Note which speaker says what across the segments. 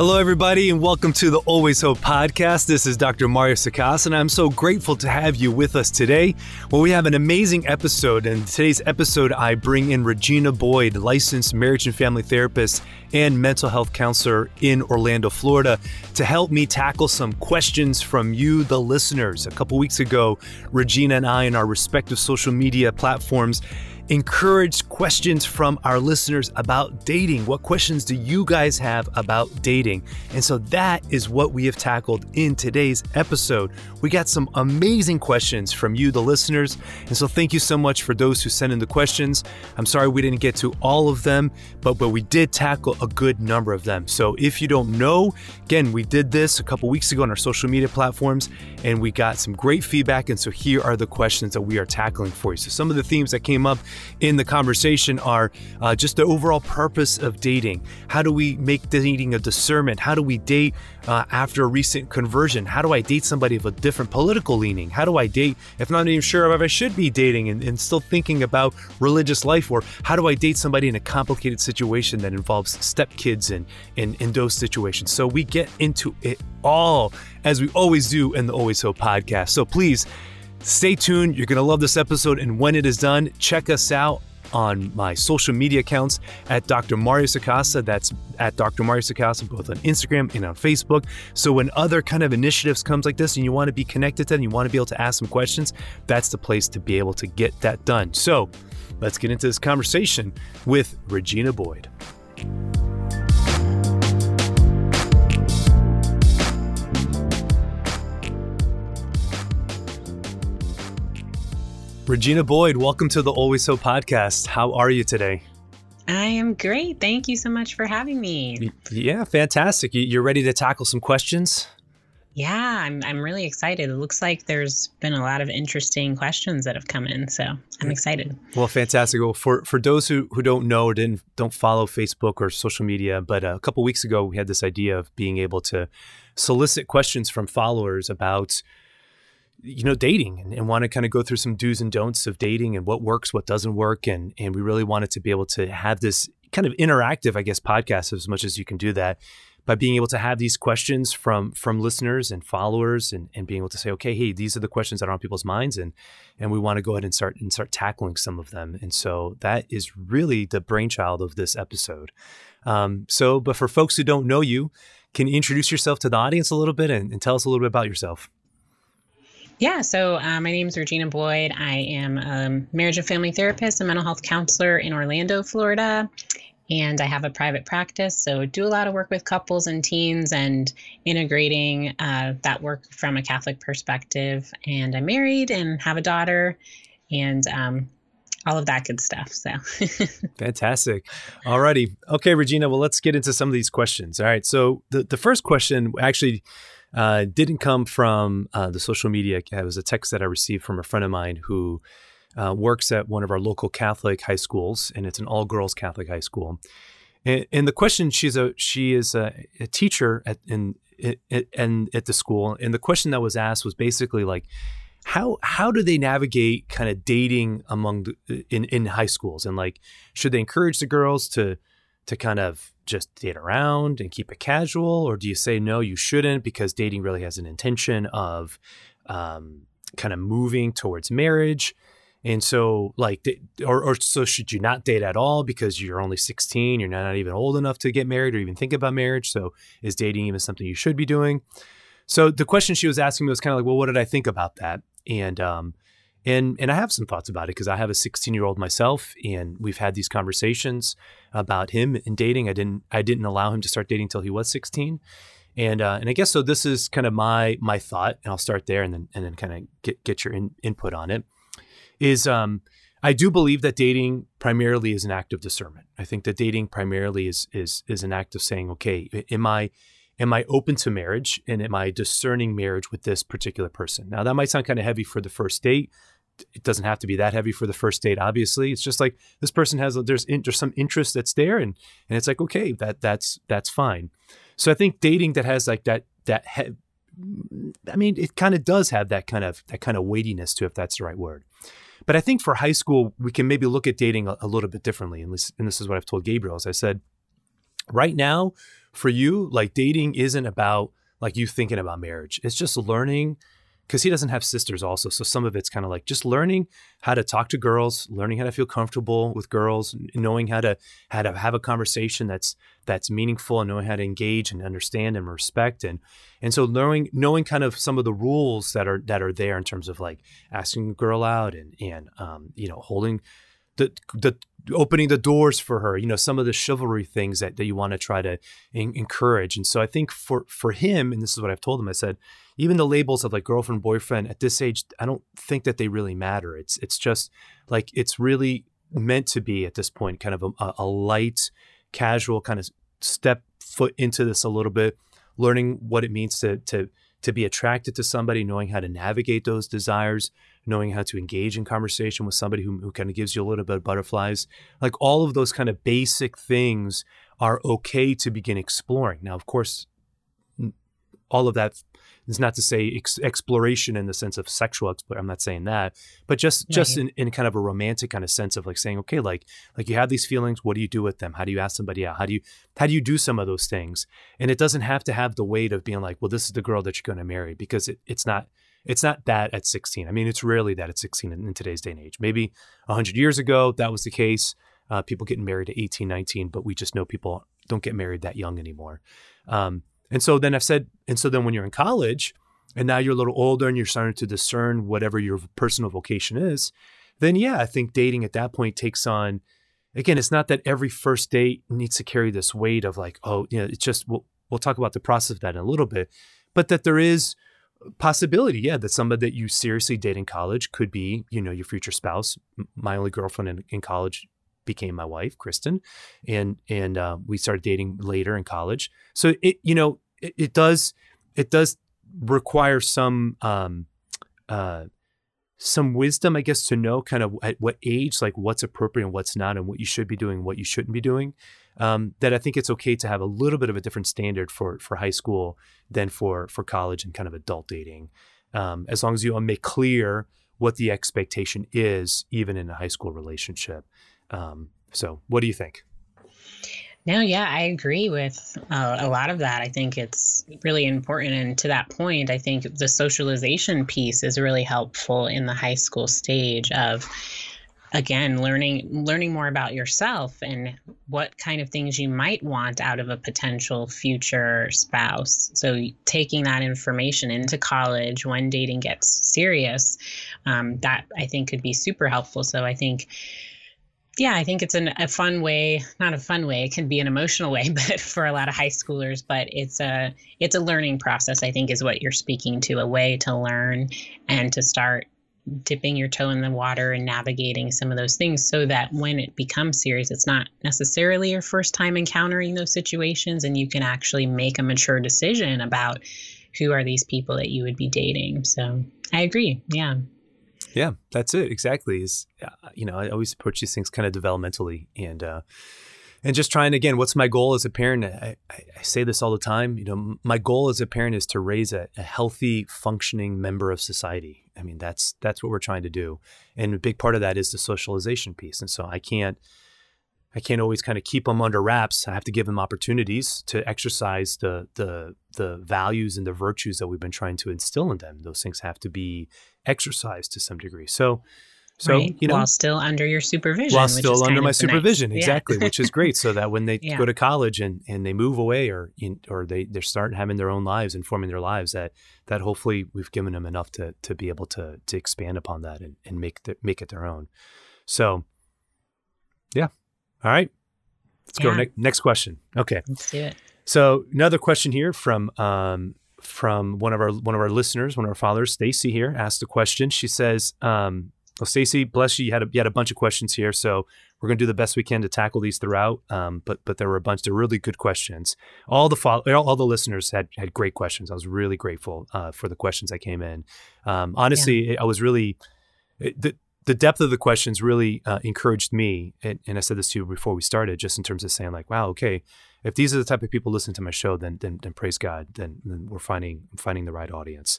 Speaker 1: Hello, everybody, and welcome to the Always Hope podcast. This is Dr. Mario Sacasa, and I'm so grateful to have you with us today. Well, we have an amazing episode. In today's episode, I bring in Regina Boyd, licensed marriage and family therapist and mental health counselor in Orlando, Florida, to help me tackle some questions from you, the listeners. A couple weeks ago, Regina and I, in our respective social media platforms, encouraged questions from our listeners about dating. What questions do you guys have about dating? And so that is what we have tackled in today's episode. We got some amazing questions from you, the listeners. And so thank you so much for those who sent in the questions. I'm sorry we didn't get to all of them, but, but we did tackle a good number of them. So if you don't know, again, we did this a couple weeks ago on our social media platforms and we got some great feedback. And so here are the questions that we are tackling for you. So some of the themes that came up in the conversation are uh, just the overall purpose of dating. How do we make dating a discernment? How do we date uh, after a recent conversion? How do I date somebody of a different political leaning? How do I date if I'm not even sure if I should be dating and, and still thinking about religious life? Or how do I date somebody in a complicated situation that involves stepkids and, and those situations? So we get into it all as we always do in the Always Hope podcast. So please, Stay tuned. You're going to love this episode. And when it is done, check us out on my social media accounts at Dr. Mario Sacasa. That's at Dr. Mario Sacasa, both on Instagram and on Facebook. So when other kind of initiatives comes like this and you want to be connected to them, you want to be able to ask some questions, that's the place to be able to get that done. So let's get into this conversation with Regina Boyd. Regina Boyd, welcome to the Always Hope podcast. How are you today?
Speaker 2: I am great. Thank you so much for having me.
Speaker 1: Yeah, fantastic. You're ready to tackle some questions?
Speaker 2: Yeah, I'm, I'm really excited. It looks like there's been a lot of interesting questions that have come in, so I'm mm. excited.
Speaker 1: Well, fantastic. Well, for, for those who, who don't know or didn't don't follow Facebook or social media, but a couple weeks ago we had this idea of being able to solicit questions from followers about you know dating and, and want to kind of go through some do's and don'ts of dating and what works what doesn't work and and we really wanted to be able to have this kind of interactive i guess podcast as much as you can do that by being able to have these questions from from listeners and followers and, and being able to say okay hey these are the questions that are on people's minds and and we want to go ahead and start and start tackling some of them and so that is really the brainchild of this episode. Um, so but for folks who don't know you can you introduce yourself to the audience a little bit and, and tell us a little bit about yourself
Speaker 2: yeah, so uh, my name is Regina Boyd. I am a marriage and family therapist and mental health counselor in Orlando, Florida. And I have a private practice, so do a lot of work with couples and teens and integrating uh, that work from a Catholic perspective. And I'm married and have a daughter, and um, all of that good stuff. So
Speaker 1: fantastic. Alrighty. Okay, Regina. Well, let's get into some of these questions. All right. So the, the first question actually uh, didn't come from uh, the social media. It was a text that I received from a friend of mine who uh, works at one of our local Catholic high schools, and it's an all girls Catholic high school. And, and, the question she's a she is a, a teacher at in, and at the school, and the question that was asked was basically like, how how do they navigate kind of dating among the, in in high schools, and like should they encourage the girls to to kind of just date around and keep it casual? Or do you say, no, you shouldn't because dating really has an intention of um, kind of moving towards marriage? And so, like, or, or so should you not date at all because you're only 16, you're not even old enough to get married or even think about marriage. So, is dating even something you should be doing? So, the question she was asking me was kind of like, well, what did I think about that? And um, and and I have some thoughts about it because I have a 16 year old myself, and we've had these conversations about him and dating. I didn't I didn't allow him to start dating until he was 16, and uh, and I guess so. This is kind of my my thought, and I'll start there, and then and then kind of get get your in, input on it. Is um I do believe that dating primarily is an act of discernment. I think that dating primarily is is is an act of saying, okay, am I am I open to marriage and am I discerning marriage with this particular person? Now that might sound kind of heavy for the first date, it doesn't have to be that heavy for the first date obviously. It's just like this person has there's there's some interest that's there and and it's like okay that that's that's fine. So i think dating that has like that that he, i mean it kind of does have that kind of that kind of weightiness to if that's the right word. But i think for high school we can maybe look at dating a, a little bit differently and this, and this is what i've told gabriel. As i said right now for you, like dating isn't about like you thinking about marriage. It's just learning because he doesn't have sisters also. So some of it's kind of like just learning how to talk to girls, learning how to feel comfortable with girls, knowing how to how to have a conversation that's that's meaningful and knowing how to engage and understand and respect and and so knowing knowing kind of some of the rules that are that are there in terms of like asking a girl out and and um, you know holding the the opening the doors for her, you know, some of the chivalry things that, that you want to try to in, encourage. And so I think for for him, and this is what I've told him, I said, even the labels of like girlfriend, boyfriend at this age, I don't think that they really matter. It's it's just like it's really meant to be at this point, kind of a, a light, casual kind of step foot into this a little bit, learning what it means to to to be attracted to somebody, knowing how to navigate those desires, knowing how to engage in conversation with somebody who, who kind of gives you a little bit of butterflies. Like all of those kind of basic things are okay to begin exploring. Now, of course, all of that is not to say ex- exploration in the sense of sexual exploration. I'm not saying that, but just yeah, just. In, in kind of a romantic kind of sense of like saying, okay, like like you have these feelings. What do you do with them? How do you ask somebody out? How do you how do you do some of those things? And it doesn't have to have the weight of being like, well, this is the girl that you're going to marry because it, it's not it's not that at 16. I mean, it's rarely that at 16 in, in today's day and age. Maybe 100 years ago, that was the case. Uh, people getting married at 18, 19, but we just know people don't get married that young anymore. Um, and so then I've said, and so then when you're in college and now you're a little older and you're starting to discern whatever your personal vocation is, then yeah, I think dating at that point takes on, again, it's not that every first date needs to carry this weight of like, oh, you know, it's just, we'll, we'll talk about the process of that in a little bit, but that there is possibility, yeah, that somebody that you seriously date in college could be, you know, your future spouse. My only girlfriend in, in college became my wife, Kristen, and and uh, we started dating later in college. So it, you know, it, it does it does require some um, uh, some wisdom, I guess, to know kind of at what age, like what's appropriate and what's not, and what you should be doing, what you shouldn't be doing. Um, that I think it's okay to have a little bit of a different standard for for high school than for for college and kind of adult dating, um, as long as you make clear what the expectation is, even in a high school relationship. Um, so, what do you think?
Speaker 2: No, yeah, I agree with uh, a lot of that. I think it's really important. And to that point, I think the socialization piece is really helpful in the high school stage of again learning learning more about yourself and what kind of things you might want out of a potential future spouse. So taking that information into college when dating gets serious um, that i think could be super helpful. So i think yeah, I think it's an, a fun way, not a fun way, it can be an emotional way, but for a lot of high schoolers, but it's a it's a learning process, I think is what you're speaking to, a way to learn and to start dipping your toe in the water and navigating some of those things so that when it becomes serious, it's not necessarily your first time encountering those situations and you can actually make a mature decision about who are these people that you would be dating. So I agree. Yeah.
Speaker 1: Yeah, that's it. Exactly. Is uh, you know, I always approach these things kind of developmentally and uh and just trying again, what's my goal as a parent? I, I, I say this all the time. You know, my goal as a parent is to raise a, a, healthy, functioning member of society. I mean, that's that's what we're trying to do, and a big part of that is the socialization piece. And so I can't I can't always kind of keep them under wraps. I have to give them opportunities to exercise the the the values and the virtues that we've been trying to instill in them. Those things have to be exercised to some degree. So, so
Speaker 2: right.
Speaker 1: you know,
Speaker 2: while still under your supervision,
Speaker 1: while still under my supervision, nice. exactly, yeah. which is great. So that when they yeah. go to college and, and they move away, or in, or they they start having their own lives and forming their lives, that that hopefully we've given them enough to to be able to to expand upon that and, and make the, make it their own. So, yeah, all right. Let's yeah. go ne- next question. Okay.
Speaker 2: Let's do it.
Speaker 1: So another question here from um, from one of our one of our listeners, one of our fathers, Stacy here asked a question. She says, um, "Well, Stacy, bless you. You had a, you had a bunch of questions here, so we're going to do the best we can to tackle these throughout. Um, but but there were a bunch of really good questions. All the follow, all, the listeners had had great questions. I was really grateful uh, for the questions that came in. Um, honestly, yeah. I was really it, the the depth of the questions really uh, encouraged me. And, and I said this to you before we started, just in terms of saying like, wow, okay, if these are the type of people listening to my show, then then, then praise God, then, then we're finding finding the right audience.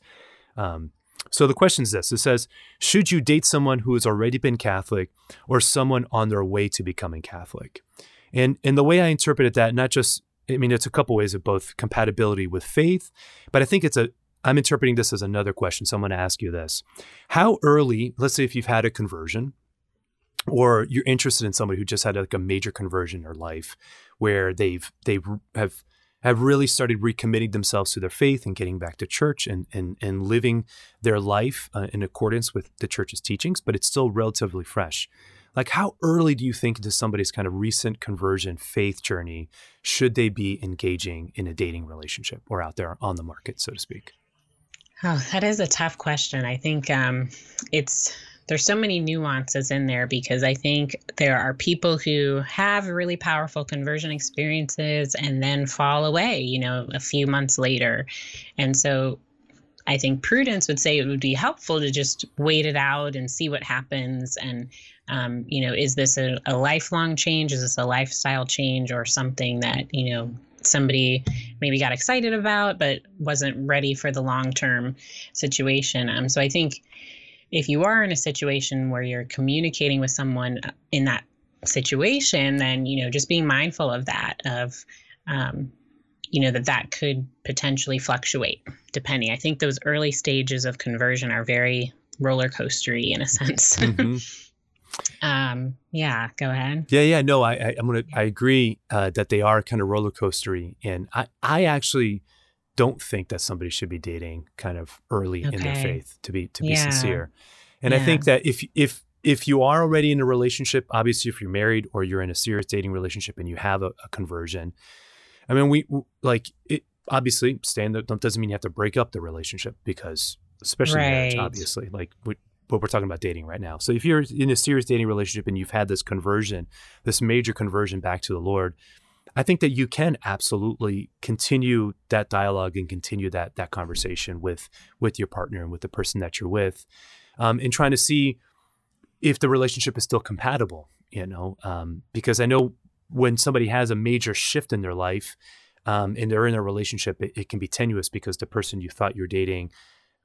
Speaker 1: Um, so the question is this: It says, should you date someone who has already been Catholic or someone on their way to becoming Catholic? And and the way I interpreted that, not just I mean, it's a couple ways of both compatibility with faith, but I think it's a, I'm interpreting this as another question. So I'm going to ask you this. How early, let's say if you've had a conversion, or you're interested in somebody who just had like a major conversion in their life where they've they have have really started recommitting themselves to their faith and getting back to church and and and living their life uh, in accordance with the church's teachings but it's still relatively fresh. Like how early do you think into somebody's kind of recent conversion faith journey should they be engaging in a dating relationship or out there on the market so to speak?
Speaker 2: Oh that is a tough question. I think um, it's there's so many nuances in there because I think there are people who have really powerful conversion experiences and then fall away, you know, a few months later. And so I think prudence would say it would be helpful to just wait it out and see what happens. And, um, you know, is this a, a lifelong change? Is this a lifestyle change or something that, you know, somebody maybe got excited about but wasn't ready for the long term situation? Um, so I think if you are in a situation where you're communicating with someone in that situation, then you know just being mindful of that of um, you know that that could potentially fluctuate depending. I think those early stages of conversion are very roller coastery in a sense. Mm-hmm. um, yeah, go ahead.
Speaker 1: Yeah, yeah, no, I, I am gonna I agree uh, that they are kind of roller coastery, and I I actually don't think that somebody should be dating kind of early okay. in their faith to be to be yeah. sincere. And yeah. I think that if if if you are already in a relationship, obviously if you're married or you're in a serious dating relationship and you have a, a conversion, I mean we like it obviously stand there doesn't mean you have to break up the relationship because especially right. marriage obviously like we, but we're talking about dating right now. So if you're in a serious dating relationship and you've had this conversion, this major conversion back to the Lord, I think that you can absolutely continue that dialogue and continue that that conversation with with your partner and with the person that you're with, um, trying to see if the relationship is still compatible. You know, um, because I know when somebody has a major shift in their life um, and they're in a relationship, it, it, can be tenuous because the person you thought you're dating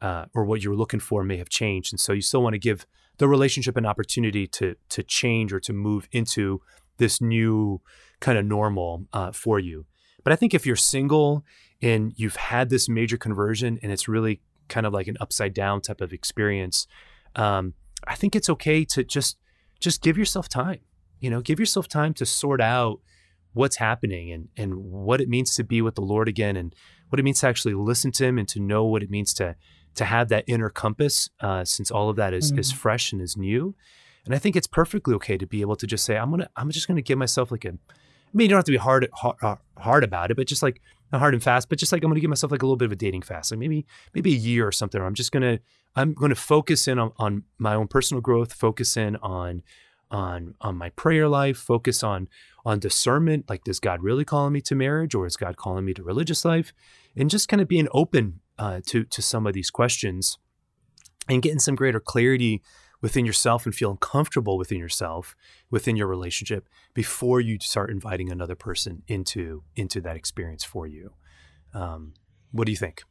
Speaker 1: uh, or what you were looking for may have changed, and so you still want to give the relationship an opportunity to to change or to move into this new kind of normal uh, for you. But I think if you're single and you've had this major conversion and it's really kind of like an upside down type of experience, um, I think it's okay to just just give yourself time. You know, give yourself time to sort out what's happening and and what it means to be with the Lord again and what it means to actually listen to Him and to know what it means to to have that inner compass, uh, since all of that is, mm-hmm. is fresh and is new. And I think it's perfectly okay to be able to just say, I'm gonna, I'm just gonna give myself like a I mean, you don't have to be hard, hard, uh, hard about it, but just like hard and fast, but just like I'm going to give myself like a little bit of a dating fast, like maybe maybe a year or something. I'm just gonna I'm going to focus in on, on my own personal growth, focus in on on on my prayer life, focus on on discernment. Like, does God really calling me to marriage, or is God calling me to religious life? And just kind of being open uh, to to some of these questions and getting some greater clarity within yourself and feeling comfortable within yourself within your relationship before you start inviting another person into into that experience for you. Um, what do you think?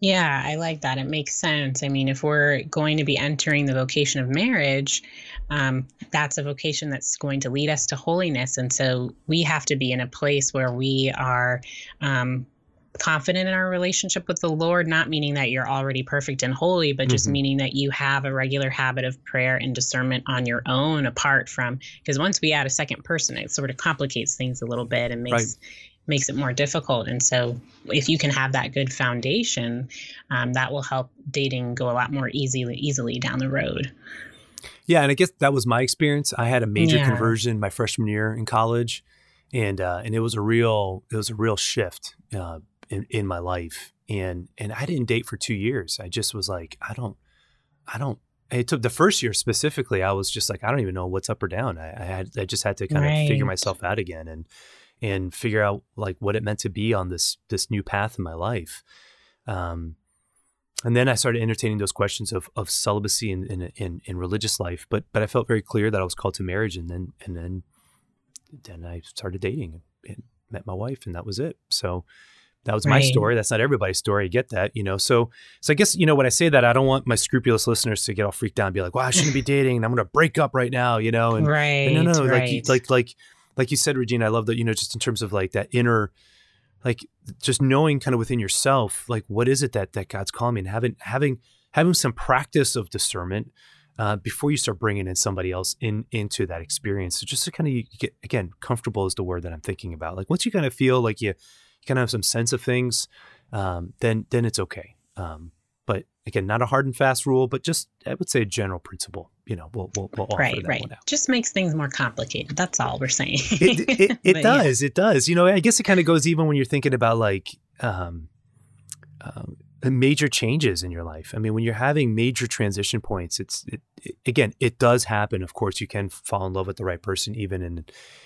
Speaker 2: Yeah i like that. It makes sense. I mean if we're going to be entering the vocation of marriage um, that's a vocation that's going to lead us to holiness. And so we have to be in a place where we are um, confident in our relationship with the Lord, not meaning that you're already perfect and holy, but just mm-hmm. meaning that you have a regular habit of prayer and discernment on your own apart from because once we add a second person, it sort of complicates things a little bit and makes right. makes it more difficult. And so if you can have that good foundation, um, that will help dating go a lot more easily easily down the road.
Speaker 1: Yeah, and I guess that was my experience. I had a major yeah. conversion my freshman year in college, and uh, and it was a real it was a real shift. Uh, in, in my life. And and I didn't date for two years. I just was like, I don't, I don't. It took the first year specifically. I was just like, I don't even know what's up or down. I, I had, I just had to kind right. of figure myself out again and and figure out like what it meant to be on this this new path in my life. Um, and then I started entertaining those questions of of celibacy in in, in in religious life. But but I felt very clear that I was called to marriage, and then and then then I started dating and met my wife, and that was it. So that was right. my story. That's not everybody's story. I get that, you know. So, so I guess you know when I say that, I don't want my scrupulous listeners to get all freaked out and be like, "Well, I shouldn't be dating, and I'm going to break up right now," you know. And,
Speaker 2: right,
Speaker 1: and
Speaker 2: no, no,
Speaker 1: right. like like like like you said, Regina. I love that. You know, just in terms of like that inner like just knowing kind of within yourself, like what is it that that God's calling me, and having having having some practice of discernment uh, before you start bringing in somebody else in into that experience. So just to kind of get again comfortable is the word that I'm thinking about. Like once you kind of feel like you, you kind of have some sense of things, um, then then it's okay. Um, but again, not a hard and fast rule, but just I would say a general principle. You know, we'll we'll, we'll
Speaker 2: right, right. Just makes things more complicated. That's all we're saying.
Speaker 1: it it, it does. Yeah. It does. You know, I guess it kind of goes even when you're thinking about like. Um, um, major changes in your life. I mean, when you're having major transition points, it's it, it, again, it does happen. Of course, you can fall in love with the right person even in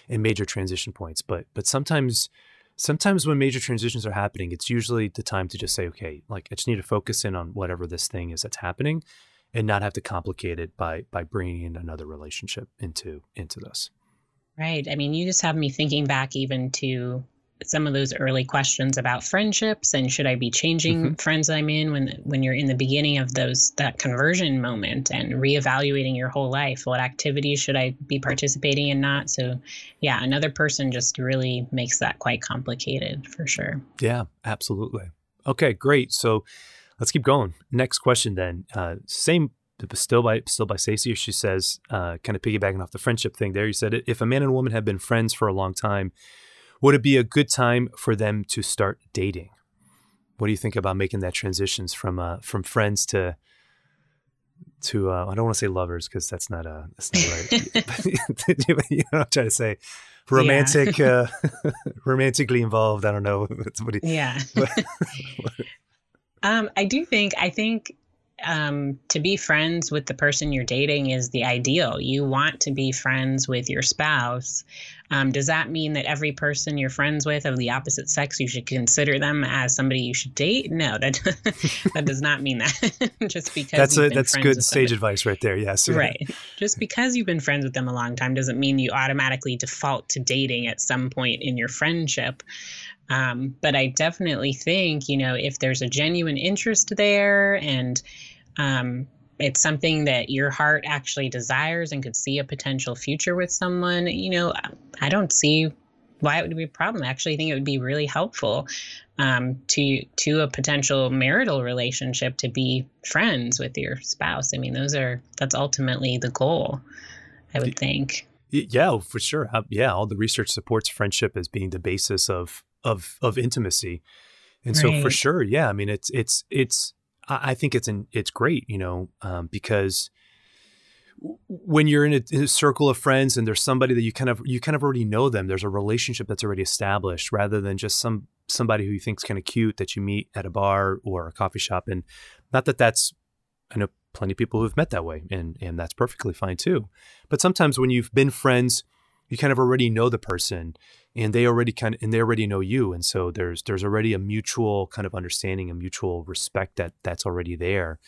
Speaker 1: in major transition points, but but sometimes sometimes when major transitions are happening, it's usually the time to just say, okay, like I just need to focus in on whatever this thing is that's happening, and not have to complicate it by by bringing in another relationship into into this.
Speaker 2: Right. I mean, you just have me thinking back even to some of those early questions about friendships and should I be changing mm-hmm. friends I'm in when when you're in the beginning of those that conversion moment and reevaluating your whole life. What activities should I be participating in not? So yeah, another person just really makes that quite complicated for sure.
Speaker 1: Yeah, absolutely. Okay, great. So let's keep going. Next question then. Uh, same still by still by Stacey. She says, uh, kind of piggybacking off the friendship thing there. You said if a man and woman have been friends for a long time, would it be a good time for them to start dating? What do you think about making that transitions from uh, from friends to to uh, I don't want to say lovers because that's not a that's not right. you know what I'm trying to say? Romantic, yeah. uh, romantically involved. I don't know.
Speaker 2: Somebody, yeah. um, I do think I think um, to be friends with the person you're dating is the ideal. You want to be friends with your spouse. Um, does that mean that every person you're friends with of the opposite sex, you should consider them as somebody you should date? No, that that does not mean that. Just because
Speaker 1: that's a, that's good stage somebody. advice right there. Yes,
Speaker 2: right. Just because you've been friends with them a long time doesn't mean you automatically default to dating at some point in your friendship. Um, but I definitely think you know if there's a genuine interest there and um, it's something that your heart actually desires and could see a potential future with someone, you know, I don't see why it would be a problem. I actually think it would be really helpful um, to to a potential marital relationship to be friends with your spouse. I mean, those are that's ultimately the goal. I would think.
Speaker 1: Yeah, for sure. Yeah, all the research supports friendship as being the basis of of of intimacy, and right. so for sure, yeah. I mean, it's it's it's I think it's an, it's great, you know, um, because when you're in a, in a, circle of friends and there's somebody that you kind of you kind of already know them, there's a relationship that's already established, rather than just some somebody who you think's kind of cute that you meet at a bar or a coffee shop. And not that that's I know plenty of people who've met that way, and and that's perfectly fine too. But sometimes when you've been friends, you kind of already know the person and they already kind of and they already know you and so there's there's already a mutual kind of understanding a mutual respect that that's already there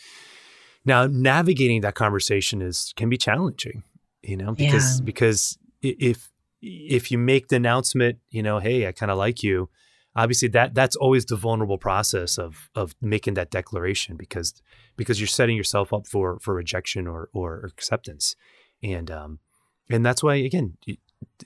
Speaker 1: now navigating that conversation is can be challenging you know because yeah. because if if you make the announcement you know hey i kind of like you obviously that that's always the vulnerable process of of making that declaration because because you're setting yourself up for for rejection or or acceptance and um and that's why again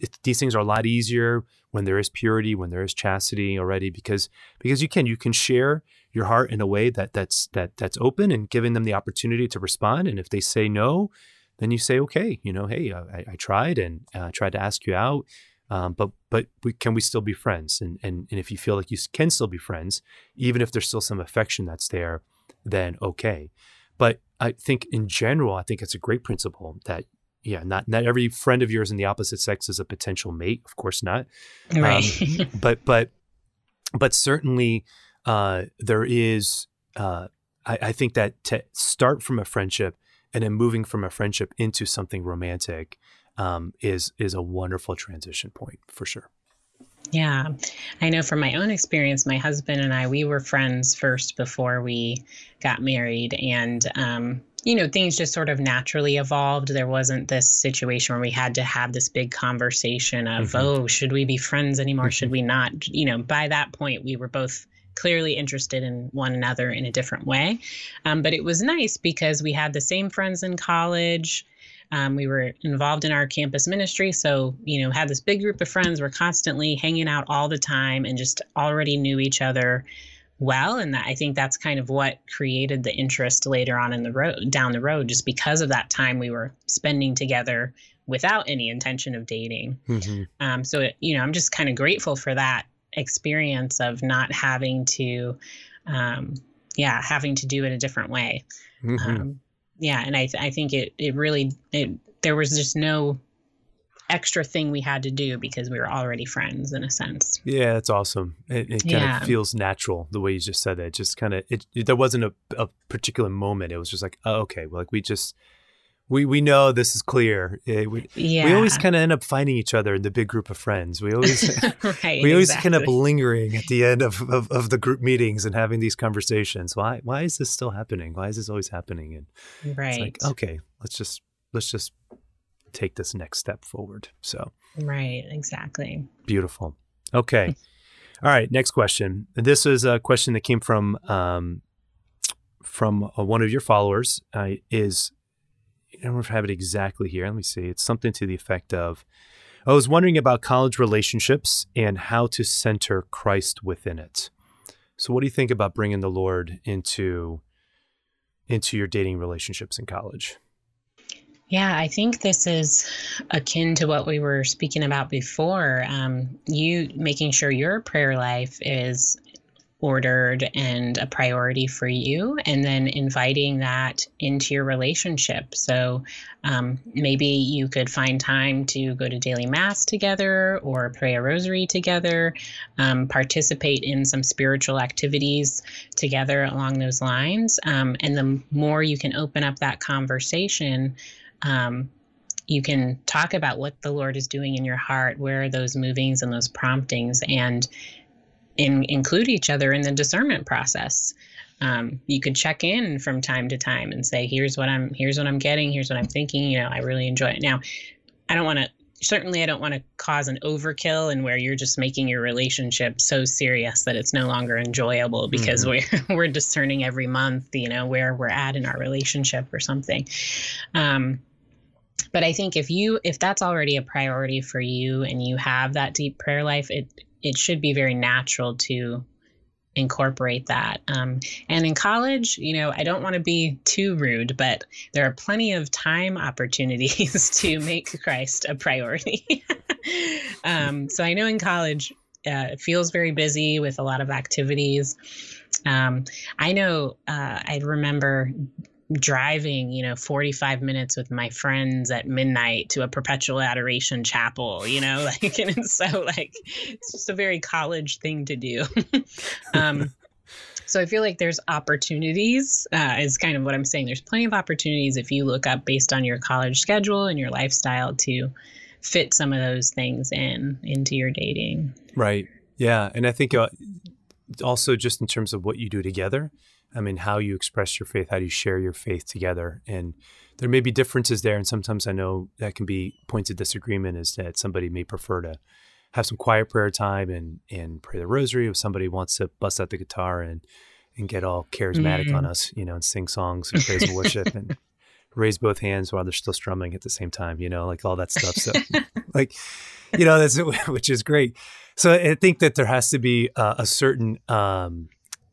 Speaker 1: it, these things are a lot easier when there is purity, when there is chastity already, because because you can you can share your heart in a way that that's that that's open and giving them the opportunity to respond. And if they say no, then you say, okay, you know, hey, I, I tried and uh, tried to ask you out, um, but but we, can we still be friends? And, and and if you feel like you can still be friends, even if there's still some affection that's there, then okay. But I think in general, I think it's a great principle that yeah, not not every friend of yours in the opposite sex is a potential mate. Of course not.
Speaker 2: Right.
Speaker 1: Um, but but but certainly uh, there is. Uh, I, I think that to start from a friendship and then moving from a friendship into something romantic um, is is a wonderful transition point for sure.
Speaker 2: Yeah. I know from my own experience, my husband and I, we were friends first before we got married. And um, you know, things just sort of naturally evolved. There wasn't this situation where we had to have this big conversation of, mm-hmm. oh, should we be friends anymore? Mm-hmm. Should we not? You know, by that point, we were both clearly interested in one another in a different way. Um, but it was nice because we had the same friends in college. Um, we were involved in our campus ministry, so you know, had this big group of friends. We're constantly hanging out all the time, and just already knew each other well and that, i think that's kind of what created the interest later on in the road down the road just because of that time we were spending together without any intention of dating mm-hmm. um, so it, you know i'm just kind of grateful for that experience of not having to um, yeah having to do it a different way mm-hmm. um, yeah and i, th- I think it, it really it, there was just no extra thing we had to do because we were already friends in a sense.
Speaker 1: Yeah, that's awesome. It, it kind yeah. of feels natural the way you just said it. Just kind of it, it, There wasn't a, a particular moment. It was just like, oh, okay, well, like we just we we know this is clear. Eh, it, we, yeah. we always kind of end up finding each other in the big group of friends. We always right, we always exactly. end up lingering at the end of, of, of the group meetings and having these conversations. Why why is this still happening? Why is this always happening?
Speaker 2: And right. it's
Speaker 1: like okay, let's just let's just take this next step forward. So,
Speaker 2: right, exactly.
Speaker 1: Beautiful. Okay. All right, next question. This is a question that came from um, from uh, one of your followers. Uh, is I don't know if I have it exactly here. Let me see. It's something to the effect of I was wondering about college relationships and how to center Christ within it. So, what do you think about bringing the Lord into into your dating relationships in college?
Speaker 2: Yeah, I think this is akin to what we were speaking about before. Um, you making sure your prayer life is ordered and a priority for you, and then inviting that into your relationship. So um, maybe you could find time to go to daily mass together or pray a rosary together, um, participate in some spiritual activities together along those lines. Um, and the more you can open up that conversation, um, you can talk about what the Lord is doing in your heart, where are those movings and those promptings, and in, include each other in the discernment process. Um, you could check in from time to time and say, "Here's what I'm. Here's what I'm getting. Here's what I'm thinking. You know, I really enjoy it." Now, I don't want to. Certainly, I don't want to cause an overkill and where you're just making your relationship so serious that it's no longer enjoyable because mm-hmm. we're we're discerning every month, you know, where we're at in our relationship or something. Um, but i think if you if that's already a priority for you and you have that deep prayer life it it should be very natural to incorporate that. Um, and in college you know i don't want to be too rude but there are plenty of time opportunities to make christ a priority. Um, so i know in college uh, it feels very busy with a lot of activities. Um, i know uh, i remember driving, you know, 45 minutes with my friends at midnight to a perpetual adoration chapel, you know, like, and it's so like, it's just a very college thing to do. um, so I feel like there's opportunities, uh, is kind of what I'm saying. There's plenty of opportunities if you look up based on your college schedule and your lifestyle to fit some of those things in into your dating.
Speaker 1: Right. Yeah. And I think uh, also just in terms of what you do together, I mean, how you express your faith, how do you share your faith together? And there may be differences there. And sometimes I know that can be points of disagreement is that somebody may prefer to have some quiet prayer time and, and pray the rosary, if somebody wants to bust out the guitar and, and get all charismatic mm-hmm. on us, you know, and sing songs and praise and worship and raise both hands while they're still strumming at the same time, you know, like all that stuff. So, like, you know, that's which is great. So I think that there has to be uh, a certain, um,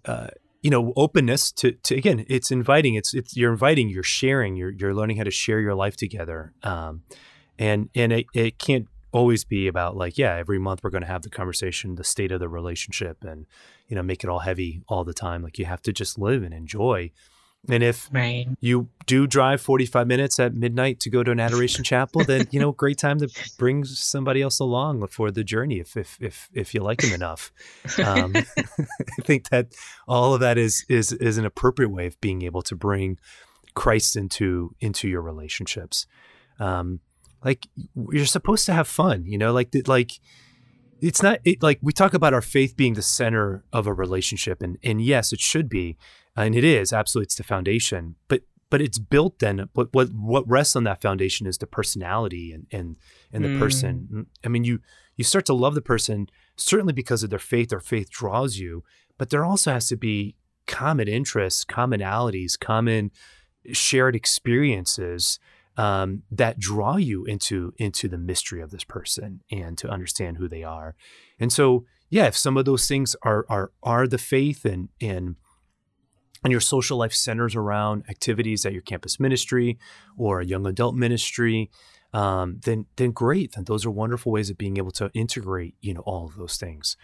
Speaker 1: uh, you know openness to, to again it's inviting it's it's you're inviting you're sharing you're you're learning how to share your life together um, and and it, it can't always be about like yeah every month we're going to have the conversation the state of the relationship and you know make it all heavy all the time. Like you have to just live and enjoy and if right. you do drive 45 minutes at midnight to go to an adoration chapel, then, you know, great time to bring somebody else along for the journey if, if, if, if you like them enough. Um, I think that all of that is, is, is an appropriate way of being able to bring Christ into, into your relationships. Um, like you're supposed to have fun, you know, like, like, it's not it, like we talk about our faith being the center of a relationship and and yes it should be and it is absolutely it's the foundation but but it's built then what what what rests on that foundation is the personality and and and the mm. person i mean you you start to love the person certainly because of their faith their faith draws you but there also has to be common interests commonalities common shared experiences um, that draw you into into the mystery of this person and to understand who they are. And so, yeah, if some of those things are are are the faith and and and your social life centers around activities at your campus ministry or a young adult ministry, um, then then great. Then those are wonderful ways of being able to integrate, you know, all of those things.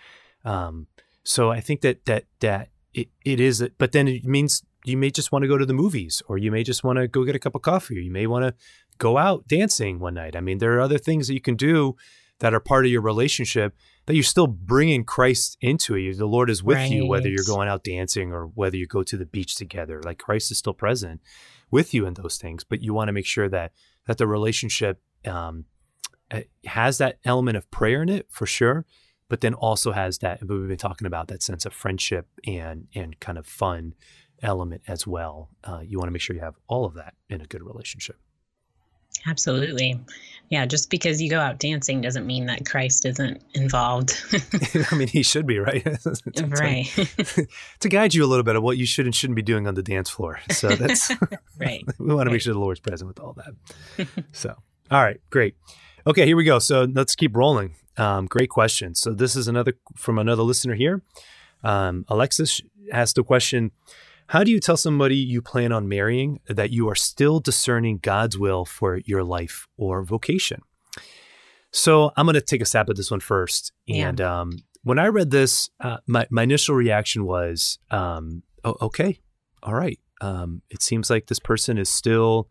Speaker 1: Um, so I think that that that it, it is, but then it means you may just want to go to the movies or you may just want to go get a cup of coffee or you may want to go out dancing one night. I mean, there are other things that you can do that are part of your relationship that you're still bringing Christ into it. The Lord is with right. you, whether you're going out dancing or whether you go to the beach together. Like Christ is still present with you in those things, but you want to make sure that that the relationship um, eh, has that element of prayer in it for sure, but then also has that. We've been talking about that sense of friendship and and kind of fun element as well. Uh, you want to make sure you have all of that in a good relationship.
Speaker 2: Absolutely. Yeah, just because you go out dancing doesn't mean that Christ isn't involved.
Speaker 1: I mean, he should be, right?
Speaker 2: to, right.
Speaker 1: to guide you a little bit of what you should and shouldn't be doing on the dance floor. So that's
Speaker 2: right.
Speaker 1: we want to make sure the Lord's present with all that. so, all right, great. Okay, here we go. So let's keep rolling. Um, great question. So this is another from another listener here. Um, Alexis asked the question how do you tell somebody you plan on marrying that you are still discerning God's will for your life or vocation? So I'm going to take a stab at this one first. And yeah. um, when I read this, uh, my, my initial reaction was, um, oh, okay, all right. Um, it seems like this person is still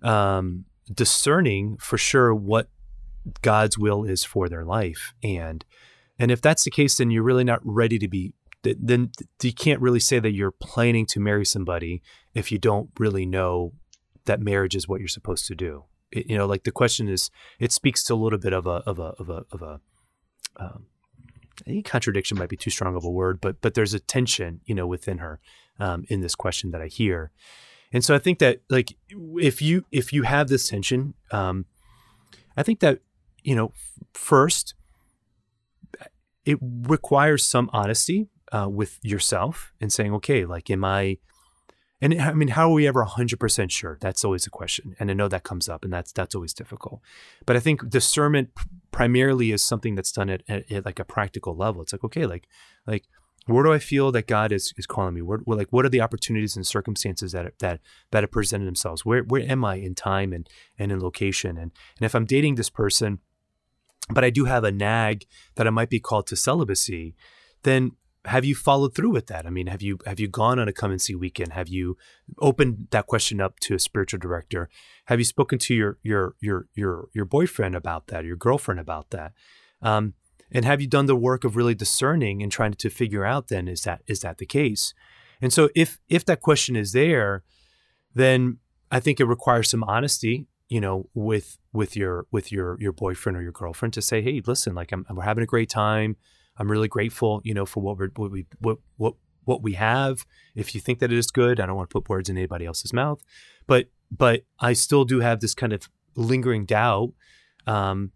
Speaker 1: um, discerning for sure what God's will is for their life. And and if that's the case, then you're really not ready to be then you can't really say that you're planning to marry somebody if you don't really know that marriage is what you're supposed to do. It, you know, like the question is, it speaks to a little bit of a of a of a of a um, contradiction might be too strong of a word, but but there's a tension, you know, within her um, in this question that I hear, and so I think that like if you if you have this tension, um, I think that you know first it requires some honesty uh, with yourself and saying, okay, like, am I, and I mean, how are we ever 100% sure? That's always a question. And I know that comes up and that's, that's always difficult. But I think discernment primarily is something that's done at, at, at like a practical level. It's like, okay, like, like, where do I feel that God is, is calling me? Where, where, like, what are the opportunities and circumstances that, that, that have presented themselves? Where, where am I in time and, and in location? And, and if I'm dating this person, but I do have a nag that I might be called to celibacy, then have you followed through with that? I mean, have you have you gone on a come and see weekend? Have you opened that question up to a spiritual director? Have you spoken to your your your your your boyfriend about that, your girlfriend about that? Um, and have you done the work of really discerning and trying to figure out then is that is that the case? And so if if that question is there, then I think it requires some honesty, you know, with with your with your your boyfriend or your girlfriend to say, hey, listen, like I'm, we're having a great time I'm really grateful, you know, for what we're what we what what what we have. If you think that it is good, I don't want to put words in anybody else's mouth, but but I still do have this kind of lingering doubt. Um,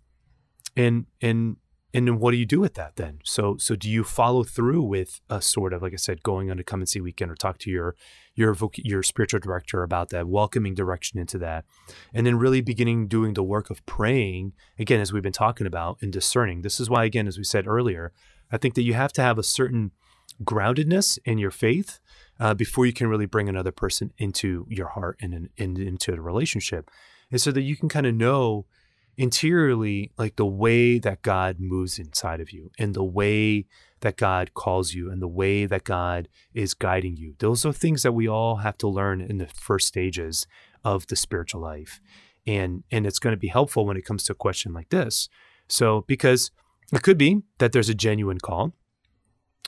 Speaker 1: and and and then what do you do with that then? So so do you follow through with a sort of like I said, going on a come and see weekend or talk to your your your spiritual director about that, welcoming direction into that, and then really beginning doing the work of praying again, as we've been talking about and discerning. This is why, again, as we said earlier, I think that you have to have a certain groundedness in your faith uh, before you can really bring another person into your heart and, and into a relationship, and so that you can kind of know interiorly like the way that God moves inside of you and the way that God calls you and the way that God is guiding you. Those are things that we all have to learn in the first stages of the spiritual life. And and it's going to be helpful when it comes to a question like this. So because it could be that there's a genuine call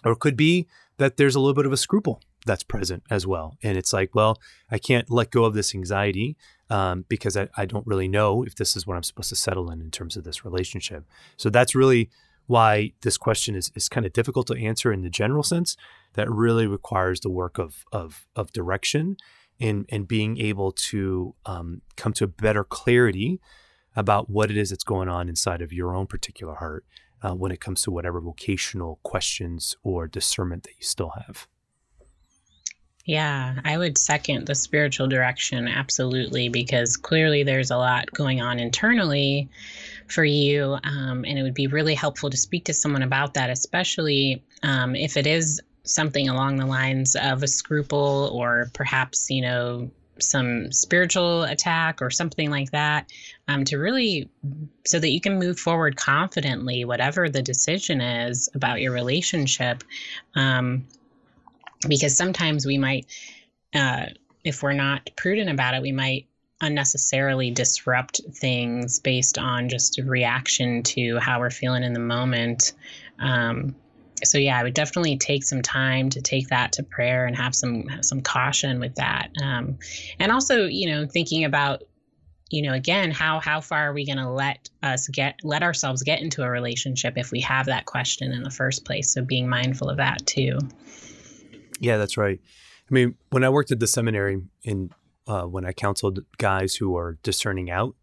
Speaker 1: or it could be that there's a little bit of a scruple that's present as well. And it's like, well, I can't let go of this anxiety um, because I, I don't really know if this is what I'm supposed to settle in in terms of this relationship. So that's really why this question is, is kind of difficult to answer in the general sense. That really requires the work of of, of direction and and being able to um, come to a better clarity about what it is that's going on inside of your own particular heart uh, when it comes to whatever vocational questions or discernment that you still have.
Speaker 2: Yeah, I would second the spiritual direction absolutely because clearly there's a lot going on internally for you. Um, and it would be really helpful to speak to someone about that, especially um, if it is something along the lines of a scruple or perhaps, you know, some spiritual attack or something like that um, to really so that you can move forward confidently whatever the decision is about your relationship um, because sometimes we might uh, if we're not prudent about it we might unnecessarily disrupt things based on just a reaction to how we're feeling in the moment. Um, so yeah, I would definitely take some time to take that to prayer and have some have some caution with that. Um, and also, you know, thinking about, you know, again, how how far are we going to let us get let ourselves get into a relationship if we have that question in the first place? So being mindful of that too.
Speaker 1: Yeah, that's right. I mean, when I worked at the seminary in uh, when I counseled guys who are discerning out.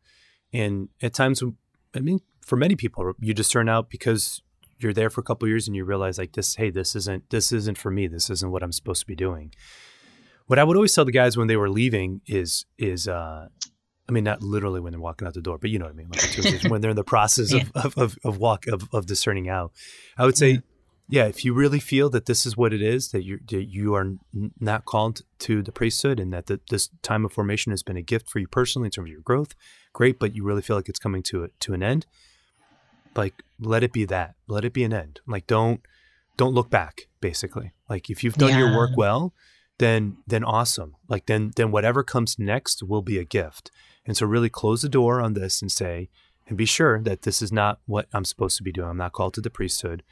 Speaker 1: And at times, I mean, for many people, you discern out because you're there for a couple years and you realize like this, hey, this isn't this isn't for me. This isn't what I'm supposed to be doing. What I would always tell the guys when they were leaving is is uh, I mean, not literally when they're walking out the door, but you know what I mean. Like when they're in the process yeah. of, of, of, of walk of, of discerning out, I would say, yeah, if you really feel that this is what it is, that you that you are not called to the priesthood, and that the, this time of formation has been a gift for you personally in terms of your growth, great. But you really feel like it's coming to a, to an end. Like, let it be that. Let it be an end. Like, don't don't look back. Basically, like if you've done yeah. your work well, then then awesome. Like then then whatever comes next will be a gift. And so really close the door on this and say, and be sure that this is not what I'm supposed to be doing. I'm not called to the priesthood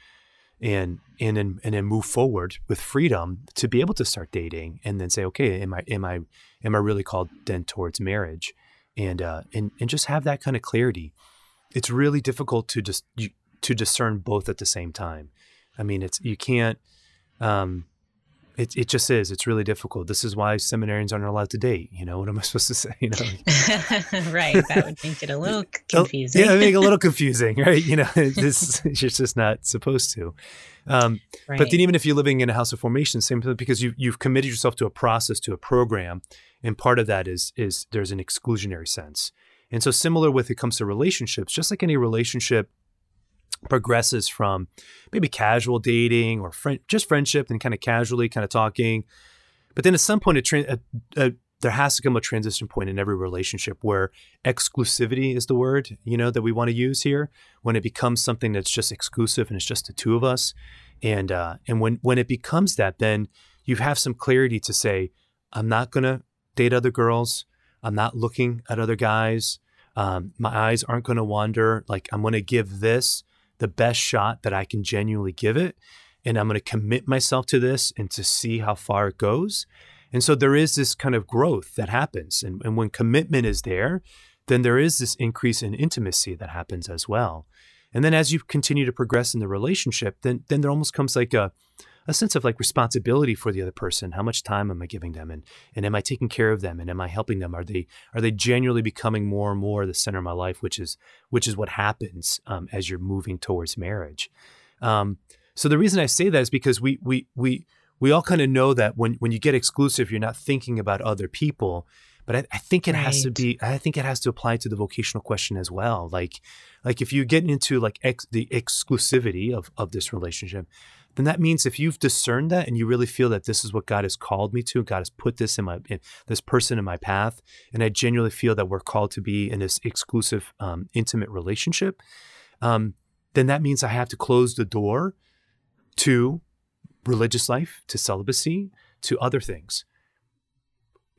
Speaker 1: and and then and then move forward with freedom to be able to start dating and then say okay am i am i am i really called then towards marriage? And uh and and just have that kind of clarity. It's really difficult to just to discern both at the same time. I mean it's you can't um it, it just is. It's really difficult. This is why seminarians aren't allowed to date. You know what am I supposed to say? You know,
Speaker 2: right? That would make it a little confusing.
Speaker 1: yeah, make it a little confusing, right? You know, this you're just not supposed to. Um, right. But then, even if you're living in a house of formation, same because you you've committed yourself to a process, to a program, and part of that is is there's an exclusionary sense. And so, similar with it comes to relationships, just like any relationship progresses from maybe casual dating or just friendship and kind of casually kind of talking. But then at some point, a tra- a, a, there has to come a transition point in every relationship where exclusivity is the word you know that we want to use here. When it becomes something that's just exclusive and it's just the two of us, and uh, and when when it becomes that, then you have some clarity to say, I'm not gonna date other girls. I'm not looking at other guys. Um, my eyes aren't going to wander. Like I'm going to give this the best shot that I can genuinely give it. And I'm going to commit myself to this and to see how far it goes. And so there is this kind of growth that happens. And, and when commitment is there, then there is this increase in intimacy that happens as well. And then as you continue to progress in the relationship, then then there almost comes like a a sense of like responsibility for the other person. How much time am I giving them, and and am I taking care of them, and am I helping them? Are they are they genuinely becoming more and more the center of my life, which is which is what happens um, as you're moving towards marriage. Um, so the reason I say that is because we we we we all kind of know that when when you get exclusive, you're not thinking about other people. But I, I think it right. has to be. I think it has to apply to the vocational question as well. Like, like if you get into like ex, the exclusivity of of this relationship, then that means if you've discerned that and you really feel that this is what God has called me to, God has put this in my in this person in my path, and I genuinely feel that we're called to be in this exclusive, um, intimate relationship, um, then that means I have to close the door to religious life, to celibacy, to other things.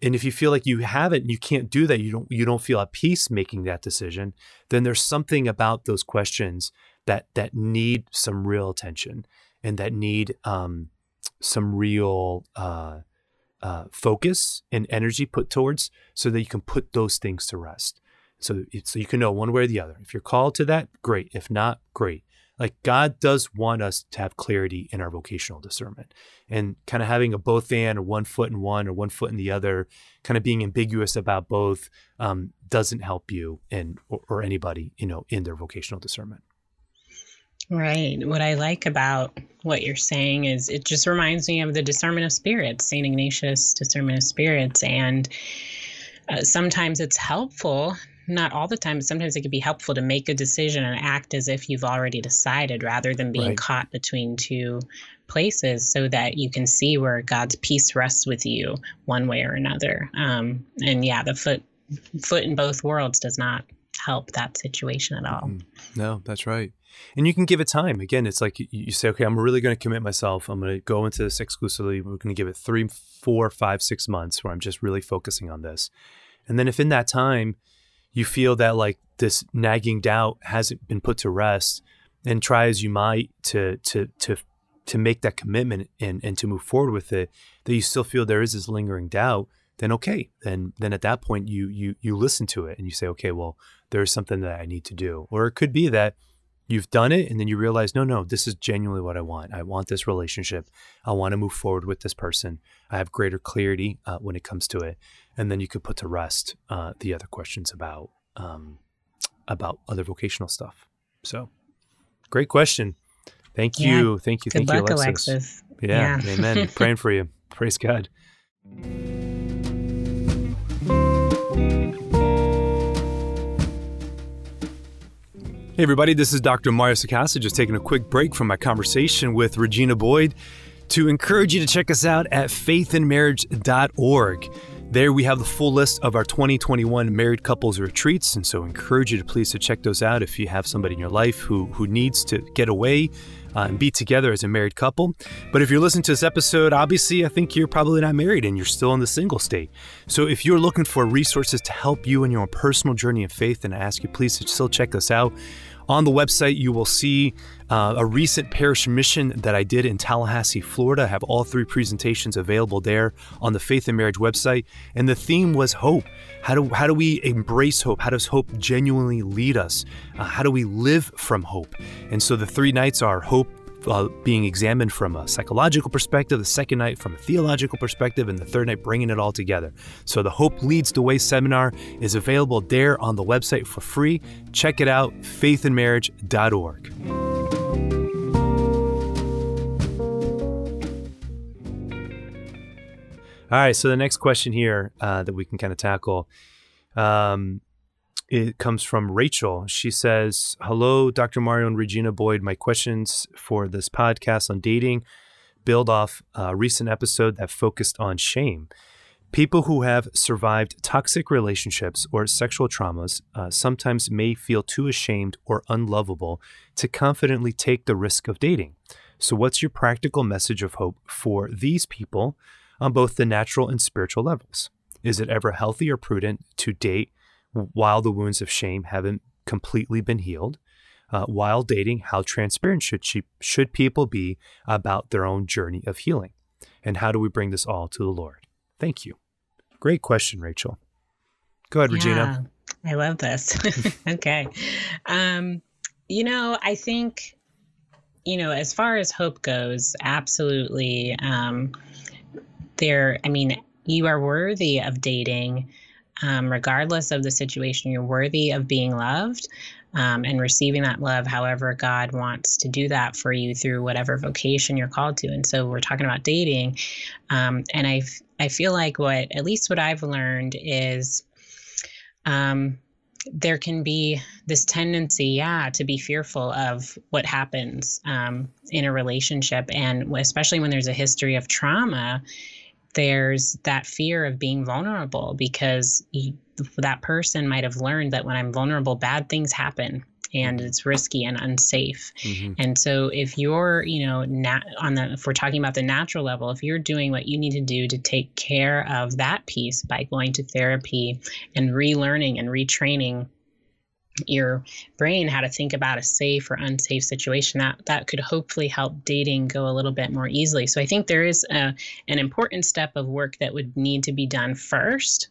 Speaker 1: And if you feel like you haven't, you can't do that, you don't you don't feel at peace making that decision, then there's something about those questions that that need some real attention and that need um, some real uh, uh, focus and energy put towards so that you can put those things to rest. So, so you can know one way or the other. If you're called to that, great. If not, great. Like God does want us to have clarity in our vocational discernment and kind of having a both and or one foot in one or one foot in the other, kind of being ambiguous about both um, doesn't help you and or, or anybody, you know, in their vocational discernment.
Speaker 2: Right. What I like about what you're saying is it just reminds me of the discernment of spirits, St. Ignatius' discernment of spirits. And uh, sometimes it's helpful, not all the time, but sometimes it can be helpful to make a decision and act as if you've already decided rather than being right. caught between two places so that you can see where God's peace rests with you one way or another. Um, and yeah, the foot foot in both worlds does not help that situation at all. mm
Speaker 1: No, that's right. And you can give it time. Again, it's like you say, okay, I'm really going to commit myself. I'm going to go into this exclusively. We're going to give it three, four, five, six months where I'm just really focusing on this. And then if in that time you feel that like this nagging doubt hasn't been put to rest, and try as you might to to to to make that commitment and and to move forward with it, that you still feel there is this lingering doubt, then okay, then then at that point you you you listen to it and you say, okay, well, there's something that I need to do. Or it could be that you've done it and then you realize, no, no, this is genuinely what I want. I want this relationship. I want to move forward with this person. I have greater clarity uh, when it comes to it, and then you could put to rest uh, the other questions about um, about other vocational stuff. So, great question. Thank you. Thank you.
Speaker 2: Good
Speaker 1: Thank
Speaker 2: luck,
Speaker 1: you,
Speaker 2: Alexis. Alexis.
Speaker 1: Yeah. yeah. Amen. Praying for you. Praise God. Hey, everybody, this is Dr. Mario Sacasa, just taking a quick break from my conversation with Regina Boyd to encourage you to check us out at faithandmarriage.org. There we have the full list of our 2021 married couples retreats, and so I encourage you to please to check those out if you have somebody in your life who who needs to get away uh, and be together as a married couple. But if you're listening to this episode, obviously I think you're probably not married and you're still in the single state. So if you're looking for resources to help you in your personal journey of faith, then I ask you please to still check us out. On the website, you will see uh, a recent parish mission that I did in Tallahassee, Florida. I have all three presentations available there on the Faith and Marriage website. And the theme was hope. How do, how do we embrace hope? How does hope genuinely lead us? Uh, how do we live from hope? And so the three nights are hope, uh, being examined from a psychological perspective, the second night from a theological perspective, and the third night bringing it all together. So the Hope Leads the Way seminar is available there on the website for free. Check it out, faithandmarriage.org. All right, so the next question here uh, that we can kind of tackle um, it comes from Rachel. She says, Hello, Dr. Mario and Regina Boyd. My questions for this podcast on dating build off a recent episode that focused on shame. People who have survived toxic relationships or sexual traumas uh, sometimes may feel too ashamed or unlovable to confidently take the risk of dating. So, what's your practical message of hope for these people on both the natural and spiritual levels? Is it ever healthy or prudent to date while the wounds of shame haven't completely been healed. Uh, while dating, how transparent should she, should people be about their own journey of healing, and how do we bring this all to the Lord? Thank you. Great question, Rachel. Go ahead, yeah, Regina.
Speaker 2: I love this. okay, um, you know, I think, you know, as far as hope goes, absolutely. Um, there, I mean, you are worthy of dating um, regardless of the situation, you're worthy of being loved um, and receiving that love, however, God wants to do that for you through whatever vocation you're called to. And so we're talking about dating. Um, and I, I feel like what, at least what I've learned is, um, there can be this tendency, yeah, to be fearful of what happens um, in a relationship. And especially when there's a history of trauma, there's that fear of being vulnerable because you, that person might have learned that when I'm vulnerable, bad things happen and it's risky and unsafe. Mm-hmm. And so if you're, you know, nat- on the if we're talking about the natural level, if you're doing what you need to do to take care of that piece by going to therapy and relearning and retraining your brain how to think about a safe or unsafe situation that that could hopefully help dating go a little bit more easily so i think there is a, an important step of work that would need to be done first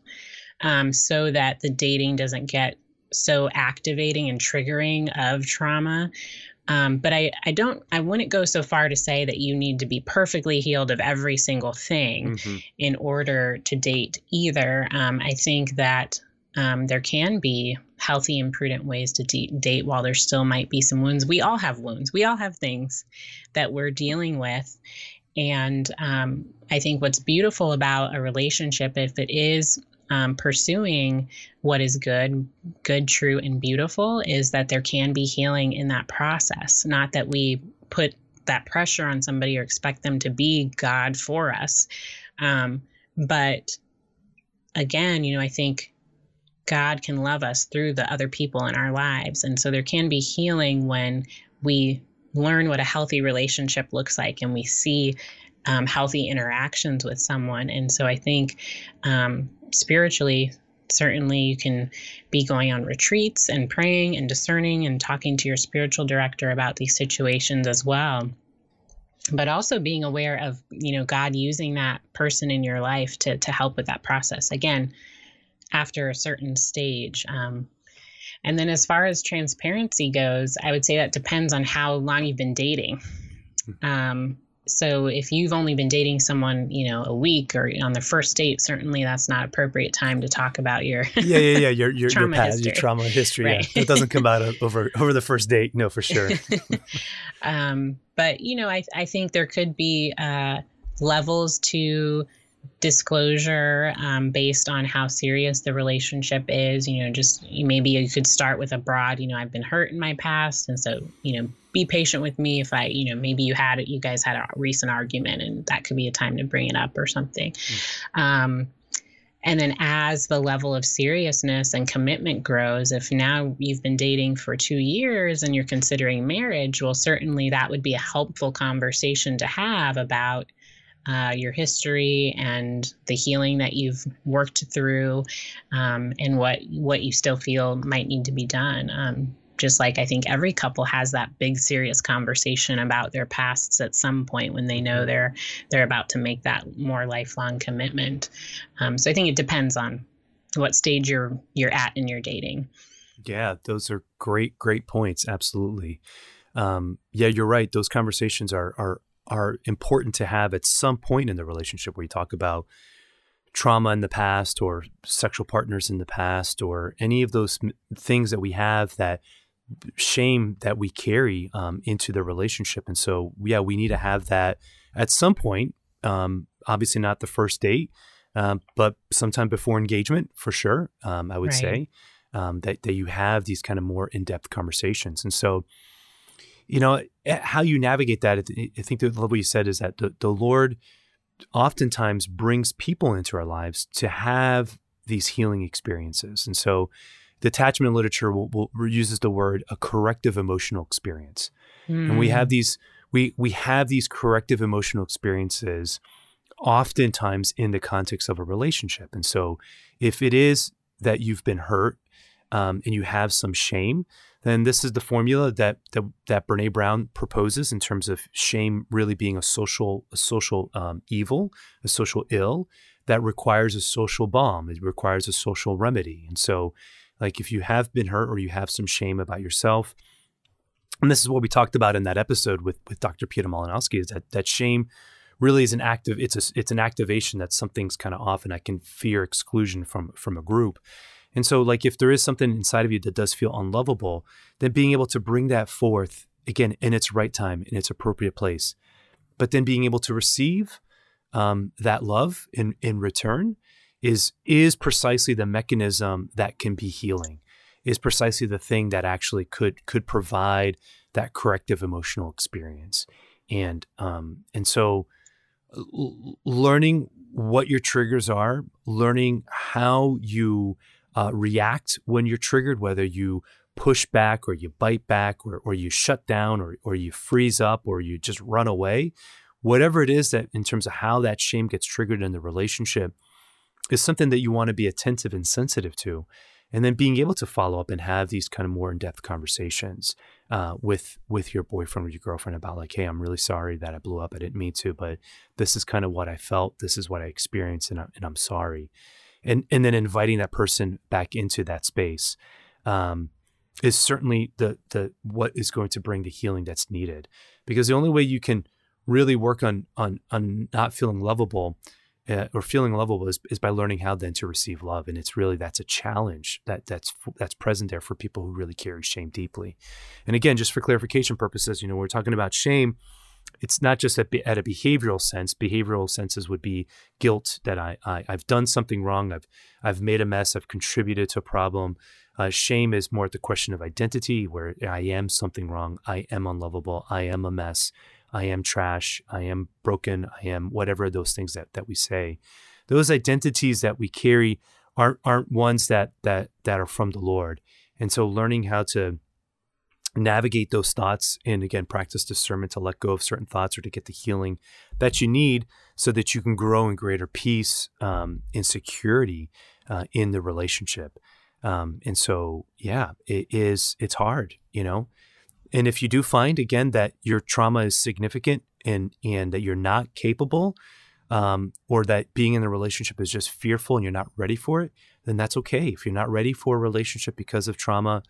Speaker 2: um, so that the dating doesn't get so activating and triggering of trauma um, but I, I don't I wouldn't go so far to say that you need to be perfectly healed of every single thing mm-hmm. in order to date either. Um, I think that um, there can be healthy and prudent ways to de- date while there still might be some wounds. We all have wounds. We all have things that we're dealing with. And um, I think what's beautiful about a relationship, if it is um, pursuing what is good, good, true, and beautiful, is that there can be healing in that process. Not that we put that pressure on somebody or expect them to be God for us. Um, but again, you know, I think God can love us through the other people in our lives. And so there can be healing when we learn what a healthy relationship looks like and we see um, healthy interactions with someone. And so I think um, spiritually, certainly you can be going on retreats and praying and discerning and talking to your spiritual director about these situations as well but also being aware of you know god using that person in your life to to help with that process again after a certain stage. Um, and then as far as transparency goes, I would say that depends on how long you've been dating. Um, so if you've only been dating someone, you know, a week or on the first date, certainly that's not appropriate time to talk about your
Speaker 1: yeah, yeah, yeah, your your trauma your, past, history. your trauma history. Right. Yeah. It doesn't come out over over the first date, no, for sure.
Speaker 2: um, but you know, I I think there could be uh, levels to disclosure um, based on how serious the relationship is. You know, just maybe you could start with a broad, you know, I've been hurt in my past. And so, you know, be patient with me if I, you know, maybe you had you guys had a recent argument and that could be a time to bring it up or something. Mm. Um, and then as the level of seriousness and commitment grows, if now you've been dating for two years and you're considering marriage, well, certainly that would be a helpful conversation to have about uh, your history and the healing that you've worked through, um, and what what you still feel might need to be done. Um, just like I think every couple has that big serious conversation about their pasts at some point when they know they're they're about to make that more lifelong commitment. Um, so I think it depends on what stage you're you're at in your dating.
Speaker 1: Yeah, those are great great points. Absolutely. Um, yeah, you're right. Those conversations are are are important to have at some point in the relationship where you talk about trauma in the past or sexual partners in the past or any of those things that we have that shame that we carry um, into the relationship. And so, yeah, we need to have that at some point. Um, obviously, not the first date, um, but sometime before engagement, for sure. Um, I would right. say um, that that you have these kind of more in depth conversations. And so, you know, eh, how you navigate that, I think the what you said is that the, the Lord oftentimes brings people into our lives to have these healing experiences. And so the attachment literature will, will, uses the word a corrective emotional experience. Mm. And we have hmm. these we we have these corrective emotional experiences oftentimes in the context of a relationship. And so if it is that you've been hurt um, and you have some shame, then this is the formula that that, that Brene Brown proposes in terms of shame really being a social a social um, evil, a social ill that requires a social balm. It requires a social remedy. And so, like if you have been hurt or you have some shame about yourself, and this is what we talked about in that episode with with Dr. Peter Malinowski, is that that shame really is an active it's a it's an activation that something's kind of off and I can fear exclusion from from a group. And so, like, if there is something inside of you that does feel unlovable, then being able to bring that forth again in its right time, in its appropriate place, but then being able to receive um, that love in in return is is precisely the mechanism that can be healing. Is precisely the thing that actually could could provide that corrective emotional experience, and um, and so l- learning what your triggers are, learning how you uh, react when you're triggered, whether you push back or you bite back or, or you shut down or, or you freeze up or you just run away, whatever it is that in terms of how that shame gets triggered in the relationship is something that you want to be attentive and sensitive to. And then being able to follow up and have these kind of more in-depth conversations uh, with with your boyfriend or your girlfriend about like, hey, I'm really sorry that I blew up. I didn't mean to, but this is kind of what I felt. This is what I experienced, and, I, and I'm sorry and and then inviting that person back into that space um, is certainly the the what is going to bring the healing that's needed because the only way you can really work on on on not feeling lovable uh, or feeling lovable is, is by learning how then to receive love. And it's really that's a challenge that that's that's present there for people who really carry shame deeply. And again, just for clarification purposes, you know, we're talking about shame. It's not just at, at a behavioral sense. Behavioral senses would be guilt that I, I I've done something wrong. I've I've made a mess. I've contributed to a problem. Uh, shame is more at the question of identity, where I am something wrong. I am unlovable. I am a mess. I am trash, I am broken, I am whatever those things that that we say. Those identities that we carry aren't aren't ones that that that are from the Lord. And so learning how to navigate those thoughts and again practice discernment to let go of certain thoughts or to get the healing that you need so that you can grow in greater peace um, and security uh, in the relationship um, and so yeah it is it's hard you know and if you do find again that your trauma is significant and and that you're not capable, um, or that being in the relationship is just fearful and you're not ready for it, then that's okay. If you're not ready for a relationship because of trauma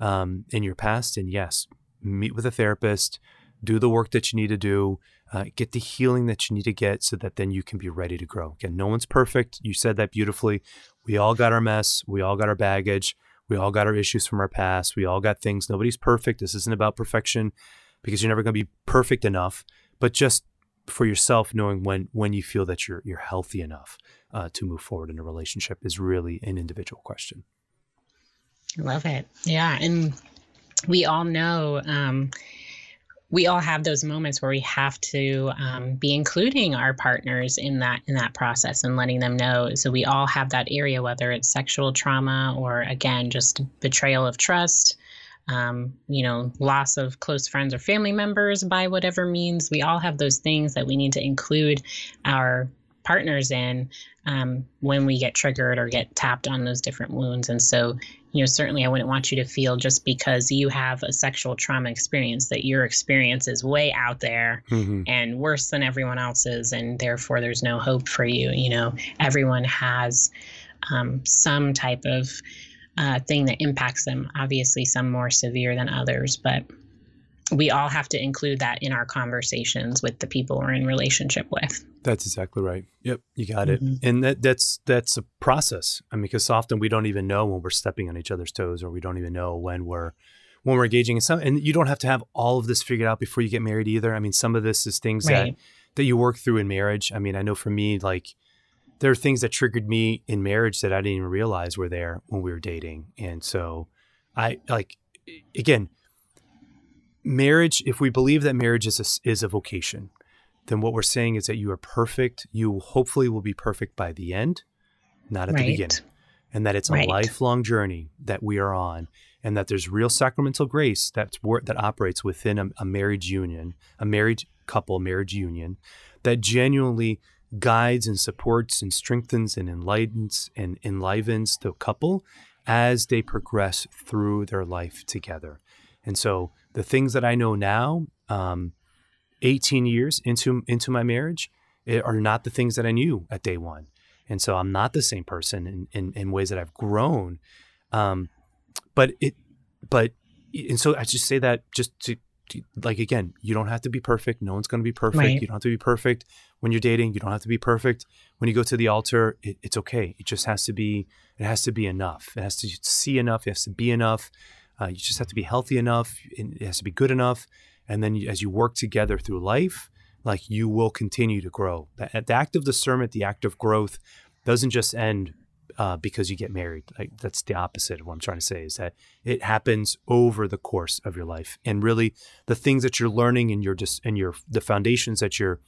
Speaker 1: um, in your past, and yes, meet with a therapist, do the work that you need to do, uh, get the healing that you need to get, so that then you can be ready to grow. Again, no one's perfect. You said that beautifully. We all got our mess. We all got our baggage. We all got our issues from our past. We all got things. Nobody's perfect. This isn't about perfection because you're never going to be perfect enough, but just for yourself knowing when when you feel that you're you're healthy enough uh, to move forward in a relationship is really an individual question.
Speaker 2: Love it. Yeah, and we all know um, we all have those moments where we have to um, be including our partners in that in that process and letting them know so we all have that area whether it's sexual trauma or again just betrayal of trust um, you know loss of close friends or family members by whatever means we all have those things that we need to include our partners in um, when we get triggered or get tapped on those different wounds. And so, you know, certainly I wouldn't want you to feel just because you have a sexual trauma experience that your experience is way out there mm-hmm. and worse than everyone else's, and therefore there's no hope for you. You know, everyone has um, some type of uh, thing that impacts them. Obviously, some more severe than others, but we all have to include that in our conversations with the people we're in relationship with.
Speaker 1: That's exactly right. Yep, you got mm-hmm. it. And that that's that's a process. I mean, because often we don't even know when we're stepping on each other's toes, or we don't even know when we're when we're engaging in some. And you don't have to have all of this figured out before you get married either. I mean, some of this is things right. that that you work through in marriage. I mean, I know for me, like there are things that triggered me in marriage that I didn't even realize were there when we were dating, and so I like again marriage, if we believe that marriage is a, is a vocation, then what we're saying is that you are perfect. You hopefully will be perfect by the end, not at right. the beginning. And that it's a right. lifelong journey that we are on, and that there's real sacramental grace that's that operates within a, a marriage union, a married couple marriage union, that genuinely guides and supports and strengthens and enlightens and enlivens the couple as they progress through their life together. And so the things that I know now, um, 18 years into into my marriage, are not the things that I knew at day one. And so I'm not the same person in, in, in ways that I've grown. Um, but it, but, and so I just say that just to, to, like, again, you don't have to be perfect. No one's going to be perfect. Right. You don't have to be perfect when you're dating. You don't have to be perfect when you go to the altar. It, it's okay. It just has to be, it has to be enough. It has to see enough. It has to be enough. Uh, you just have to be healthy enough. It has to be good enough. And then you, as you work together through life, like you will continue to grow. The, the act of discernment, the act of growth, doesn't just end uh, because you get married. Like that's the opposite of what I'm trying to say. Is that it happens over the course of your life, and really the things that you're learning and your just and your the foundations that you're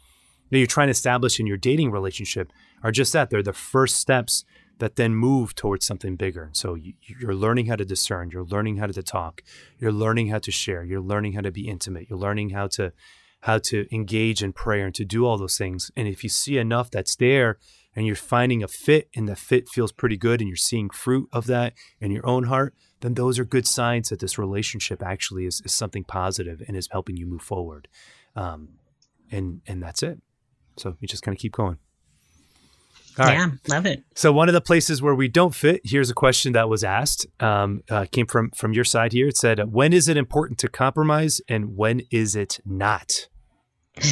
Speaker 1: that you're trying to establish in your dating relationship are just that. They're the first steps that then move towards something bigger. So you, are learning how to discern, you're learning how to talk, you're learning how to share, you're learning how to be intimate, you're learning how to how to engage in prayer and to do all those things. And if you see enough that's there and you're finding a fit and the fit feels pretty good and you're seeing fruit of that in your own heart, then those are good signs that this relationship actually is, is something positive and is helping you move forward. Um, and and that's it. So you just kind of keep going.
Speaker 2: All yeah, right. love it.
Speaker 1: So one of the places where we don't fit, here's a question that was asked, um, uh, came from from your side here. It said, "When is it important to compromise, and when is it not?"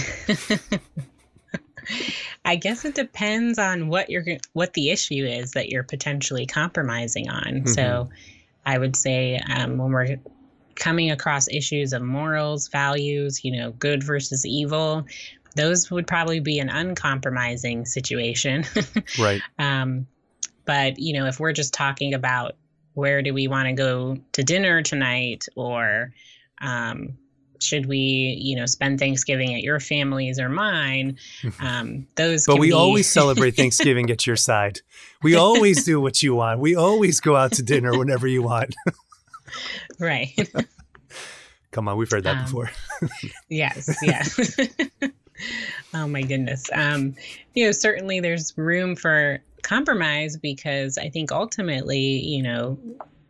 Speaker 2: I guess it depends on what you're what the issue is that you're potentially compromising on. Mm-hmm. So, I would say um, when we're coming across issues of morals, values, you know, good versus evil, those would probably be an uncompromising situation.
Speaker 1: right.
Speaker 2: Um, but you know, if we're just talking about where do we want to go to dinner tonight, or um, should we, you know, spend Thanksgiving at your family's or mine? Um, those.
Speaker 1: but we
Speaker 2: be...
Speaker 1: always celebrate Thanksgiving at your side. We always do what you want. We always go out to dinner whenever you want.
Speaker 2: right.
Speaker 1: Come on, we've heard that um, before.
Speaker 2: yes, yes. oh my goodness. Um, you know, certainly there's room for compromise because I think ultimately, you know,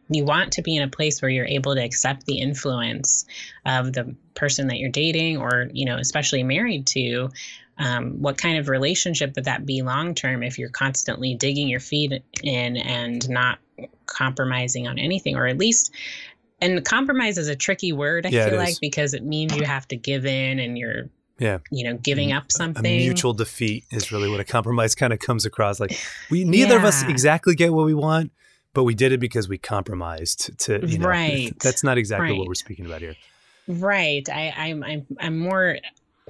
Speaker 2: you want to be in a place where you're able to accept the influence of the person that you're dating or, you know, especially married to. Um, what kind of relationship would that be long term if you're constantly digging your feet in and not compromising on anything, or at least and compromise is a tricky word, I yeah, feel like, because it means you have to give in and you're
Speaker 1: yeah.
Speaker 2: you know giving mm. up something
Speaker 1: a mutual defeat is really what a compromise kind of comes across. Like we neither yeah. of us exactly get what we want but we did it because we compromised to you know
Speaker 2: right.
Speaker 1: that's not exactly right. what we're speaking about here.
Speaker 2: Right. I, I'm, I'm i'm more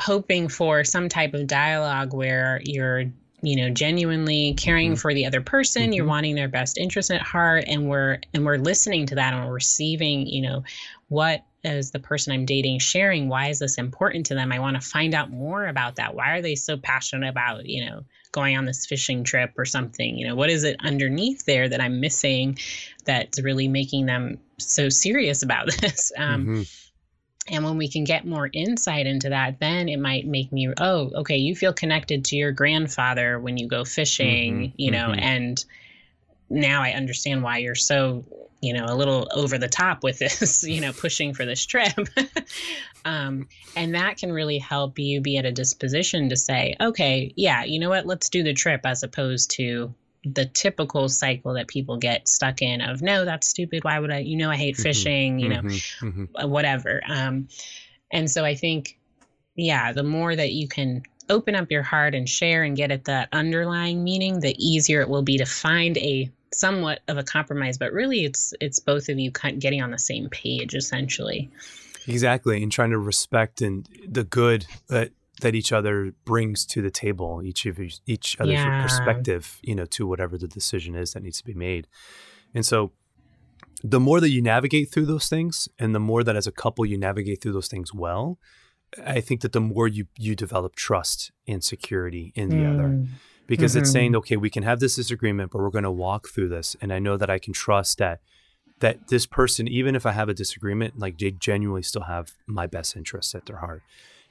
Speaker 2: hoping for some type of dialogue where you're you know genuinely caring mm-hmm. for the other person mm-hmm. you're wanting their best interest at heart and we're and we're listening to that and we're receiving you know what is the person I'm dating sharing? Why is this important to them? I want to find out more about that. Why are they so passionate about, you know, going on this fishing trip or something? You know, what is it underneath there that I'm missing that's really making them so serious about this? Um, mm-hmm. And when we can get more insight into that, then it might make me, oh, okay, you feel connected to your grandfather when you go fishing, mm-hmm. you know, mm-hmm. and now I understand why you're so you know, a little over the top with this, you know, pushing for this trip. um, and that can really help you be at a disposition to say, okay, yeah, you know what, let's do the trip as opposed to the typical cycle that people get stuck in of no that's stupid. Why would i you know i hate mm-hmm, fishing you know mm-hmm, mm-hmm. Uh, whatever. Um, and so i think yeah the more that you can open up your heart and share and get at that underlying meaning the easier it will be to find a somewhat of a compromise, but really it's it's both of you getting on the same page essentially.
Speaker 1: Exactly, and trying to respect and the good that that each other brings to the table, each of each other's yeah. perspective, you know, to whatever the decision is that needs to be made. And so the more that you navigate through those things and the more that as a couple you navigate through those things well, I think that the more you you develop trust and security in the mm. other because mm-hmm. it's saying okay we can have this disagreement but we're going to walk through this and i know that i can trust that that this person even if i have a disagreement like they genuinely still have my best interests at their heart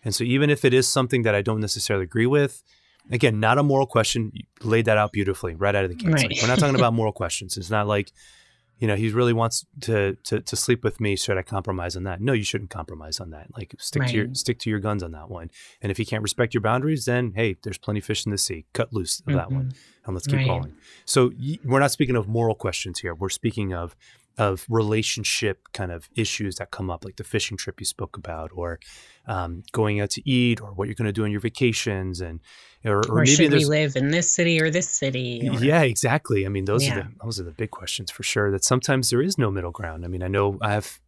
Speaker 1: and so even if it is something that i don't necessarily agree with again not a moral question you laid that out beautifully right out of the gate right. like, we're not talking about moral questions it's not like you know, he really wants to, to to sleep with me. Should I compromise on that? No, you shouldn't compromise on that. Like stick right. to your stick to your guns on that one. And if he can't respect your boundaries, then hey, there's plenty of fish in the sea. Cut loose of mm-hmm. that one, mm-hmm. and let's keep right. calling. So y- we're not speaking of moral questions here. We're speaking of of relationship kind of issues that come up, like the fishing trip you spoke about, or um, going out to eat, or what you're going to do on your vacations, and
Speaker 2: or, or, or maybe should we live in this city or this city? Or,
Speaker 1: yeah, exactly. I mean, those yeah. are the those are the big questions for sure. That sometimes there is no middle ground. I mean, I know I have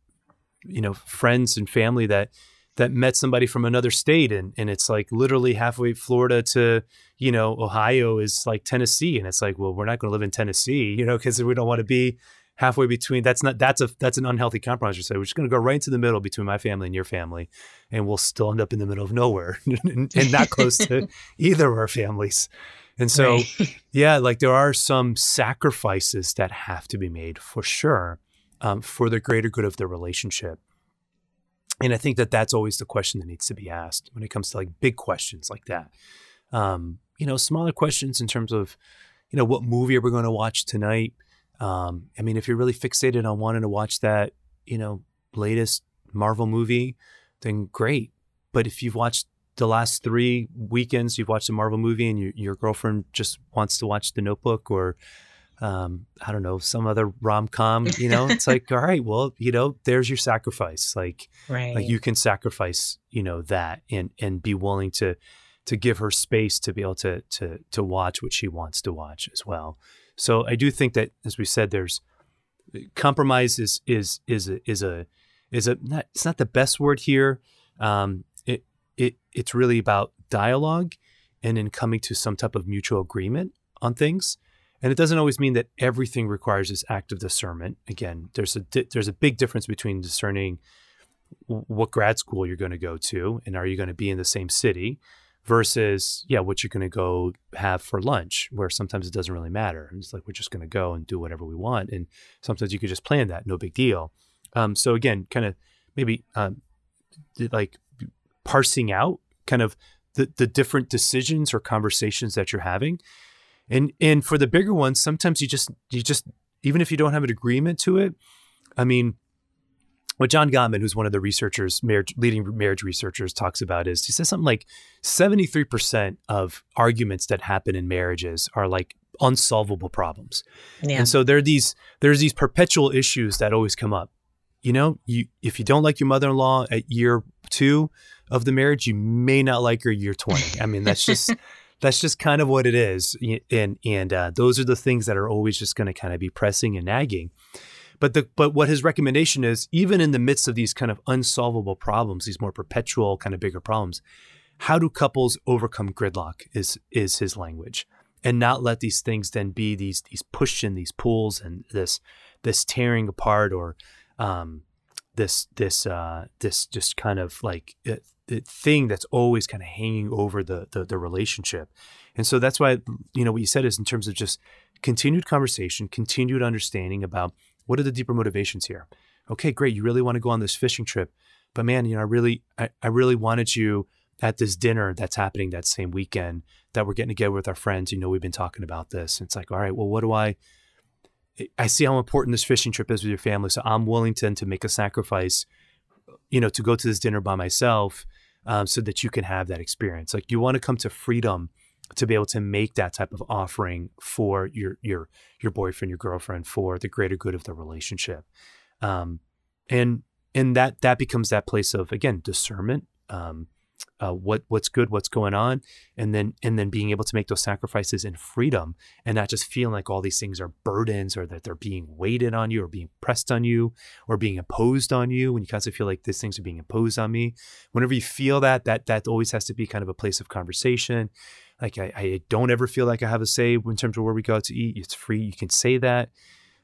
Speaker 1: you know friends and family that that met somebody from another state and and it's like literally halfway Florida to you know Ohio is like Tennessee and it's like well we're not going to live in Tennessee you know because we don't want to be halfway between that's not that's a that's an unhealthy compromise. You say we're just going to go right into the middle between my family and your family, and we'll still end up in the middle of nowhere and, and, not close to either of our families. And so, right. yeah, like there are some sacrifices that have to be made for sure um, for the greater good of the relationship. And I think that that's always the question that needs to be asked when it comes to like big questions like that. Um, you know, smaller questions in terms of, you know, what movie are we going to watch tonight? Um, I mean, if you're really fixated on wanting to watch that, you know, latest Marvel movie, then great. But if you've watched the last three weekends, you've watched a Marvel movie, and you, your girlfriend just wants to watch The Notebook or um, I don't know, some other rom com, you know, it's like, all right, well, you know, there's your sacrifice. Like,
Speaker 2: right.
Speaker 1: like you can sacrifice, you know, that and and be willing to to give her space to be able to to to watch what she wants to watch as well. So I do think that, as we said, there's compromise is is is a, is a is a not, it's not the best word here. Um, it it it's really about dialogue and in coming to some type of mutual agreement on things. And it doesn't always mean that everything requires this act of discernment. Again, there's a di- there's a big difference between discerning what grad school you're going to go to and are you going to be in the same city versus yeah what you're going to go have for lunch where sometimes it doesn't really matter. It's like we're just going to go and do whatever we want. And sometimes you could just plan that no big deal. Um, so again kind of maybe um, like parsing out kind of the, the different decisions or conversations that you're having. And and for the bigger ones sometimes you just you just even if you don't have an agreement to it i mean what John Gottman, who's one of the researchers, marriage, leading marriage researchers, talks about is he says something like 73% of arguments that happen in marriages are like unsolvable problems. Yeah. And so there are these there's these perpetual issues that always come up. You know, you if you don't like your mother-in-law at year 2 of the marriage, you may not like her year 20. I mean, that's just that's just kind of what it is. And and uh, those are the things that are always just going to kind of be pressing and nagging. But the but what his recommendation is, even in the midst of these kind of unsolvable problems, these more perpetual kind of bigger problems, how do couples overcome gridlock? Is is his language, and not let these things then be these these push and these pulls and this this tearing apart or um, this this uh, this just kind of like uh, the thing that's always kind of hanging over the, the the relationship. And so that's why you know what you said is in terms of just continued conversation, continued understanding about what are the deeper motivations here? Okay, great. You really want to go on this fishing trip, but man, you know, I really, I, I really wanted you at this dinner that's happening that same weekend that we're getting together with our friends. You know, we've been talking about this. It's like, all right, well, what do I? I see how important this fishing trip is with your family, so I'm willing to to make a sacrifice, you know, to go to this dinner by myself, um, so that you can have that experience. Like you want to come to freedom to be able to make that type of offering for your your your boyfriend, your girlfriend, for the greater good of the relationship, um, and and that that becomes that place of again discernment, um, uh, what what's good, what's going on, and then and then being able to make those sacrifices in freedom, and not just feeling like all these things are burdens or that they're being weighted on you or being pressed on you or being imposed on you. When you constantly feel like these things are being imposed on me, whenever you feel that, that that always has to be kind of a place of conversation like I, I don't ever feel like I have a say in terms of where we go out to eat. It's free. You can say that.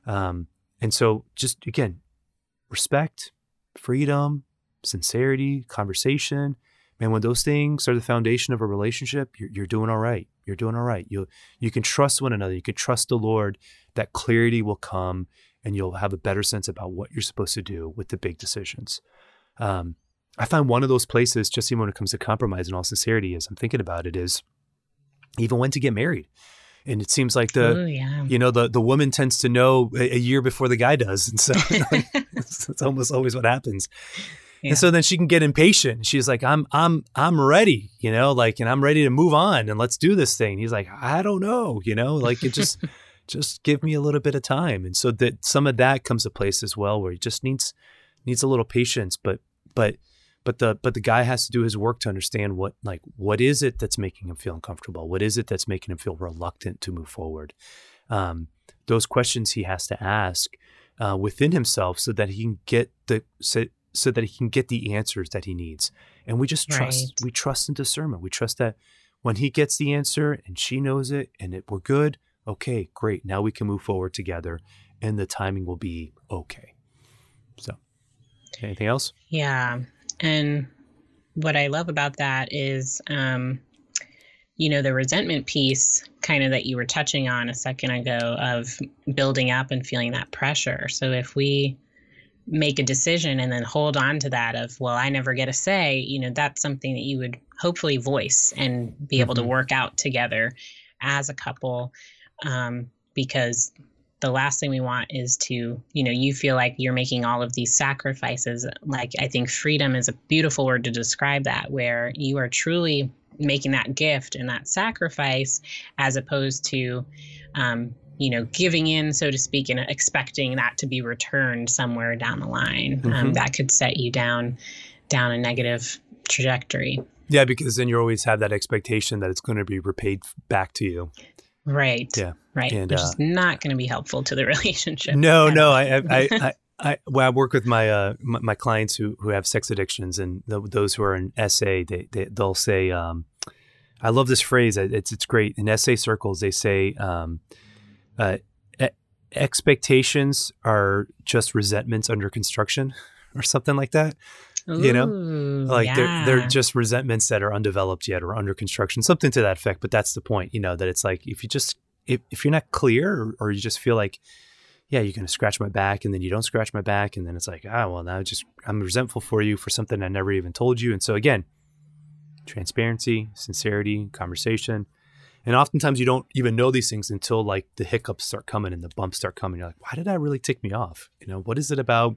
Speaker 1: Um, and so just again, respect, freedom, sincerity, conversation. Man, when those things are the foundation of a relationship, you're, you're doing all right. You're doing all right. You you can trust one another. You can trust the Lord. That clarity will come, and you'll have a better sense about what you're supposed to do with the big decisions. Um, I find one of those places, just even when it comes to compromise in all sincerity, as I'm thinking about it, is even when to get married. And it seems like the, Ooh, yeah. you know, the, the woman tends to know a, a, year before the guy does. And so it's, it's, almost always what happens. Yeah. And so then she can get impatient. She's like, I'm, I'm, I'm ready, you know, like, and I'm ready to move on and let's do this thing. He's like, I don't know, you know, like it just, just give me a little bit of time. And so that some of that comes to place as well, where he just needs, needs a little patience, but, but, but the but the guy has to do his work to understand what like what is it that's making him feel uncomfortable? What is it that's making him feel reluctant to move forward? Um, those questions he has to ask uh, within himself so that he can get the so, so that he can get the answers that he needs. And we just trust right. we trust in discernment. We trust that when he gets the answer and she knows it and it, we're good okay great. Now we can move forward together and the timing will be okay. So anything else?
Speaker 2: Yeah and what I love about that is, um, you know, the resentment piece kind of that you were touching on a second ago of building up and feeling that pressure. So if we make a decision and then hold on to that of, well, I never get a say, you know, that's something that you would hopefully voice and be able mm-hmm. to work out together as a couple. Um, because the last thing we want is to you know you feel like you're making all of these sacrifices like i think freedom is a beautiful word to describe that where you are truly making that gift and that sacrifice as opposed to um, you know giving in so to speak and expecting that to be returned somewhere down the line um, mm-hmm. um, that could set you down down a negative trajectory
Speaker 1: Yeah, because then you always have that expectation that it's going to be repaid back to you.
Speaker 2: Right.
Speaker 1: Yeah.
Speaker 2: Right.
Speaker 1: And,
Speaker 2: Which
Speaker 1: uh,
Speaker 2: is not going to be helpful to the relationship.
Speaker 1: No, no. I, I, I, I, I, well, I work with my, uh, my, my clients who, who have sex addictions and th- those who are in SA, they, they, they'll say, um, I love this phrase. It's, it's great. In SA circles, they say, um, uh, e- expectations are just resentments under construction or something like that. You know,
Speaker 2: Ooh,
Speaker 1: like they're, they're just resentments that are undeveloped yet or under construction something to that effect but that's the point you know that it's like if you just if, if you're not clear or, or you just feel like yeah you're going to scratch my back and then you don't scratch my back and then it's like ah well now just i'm resentful for you for something i never even told you and so again transparency sincerity conversation and oftentimes you don't even know these things until like the hiccups start coming and the bumps start coming. You're like why did that really tick me off? You know what is it about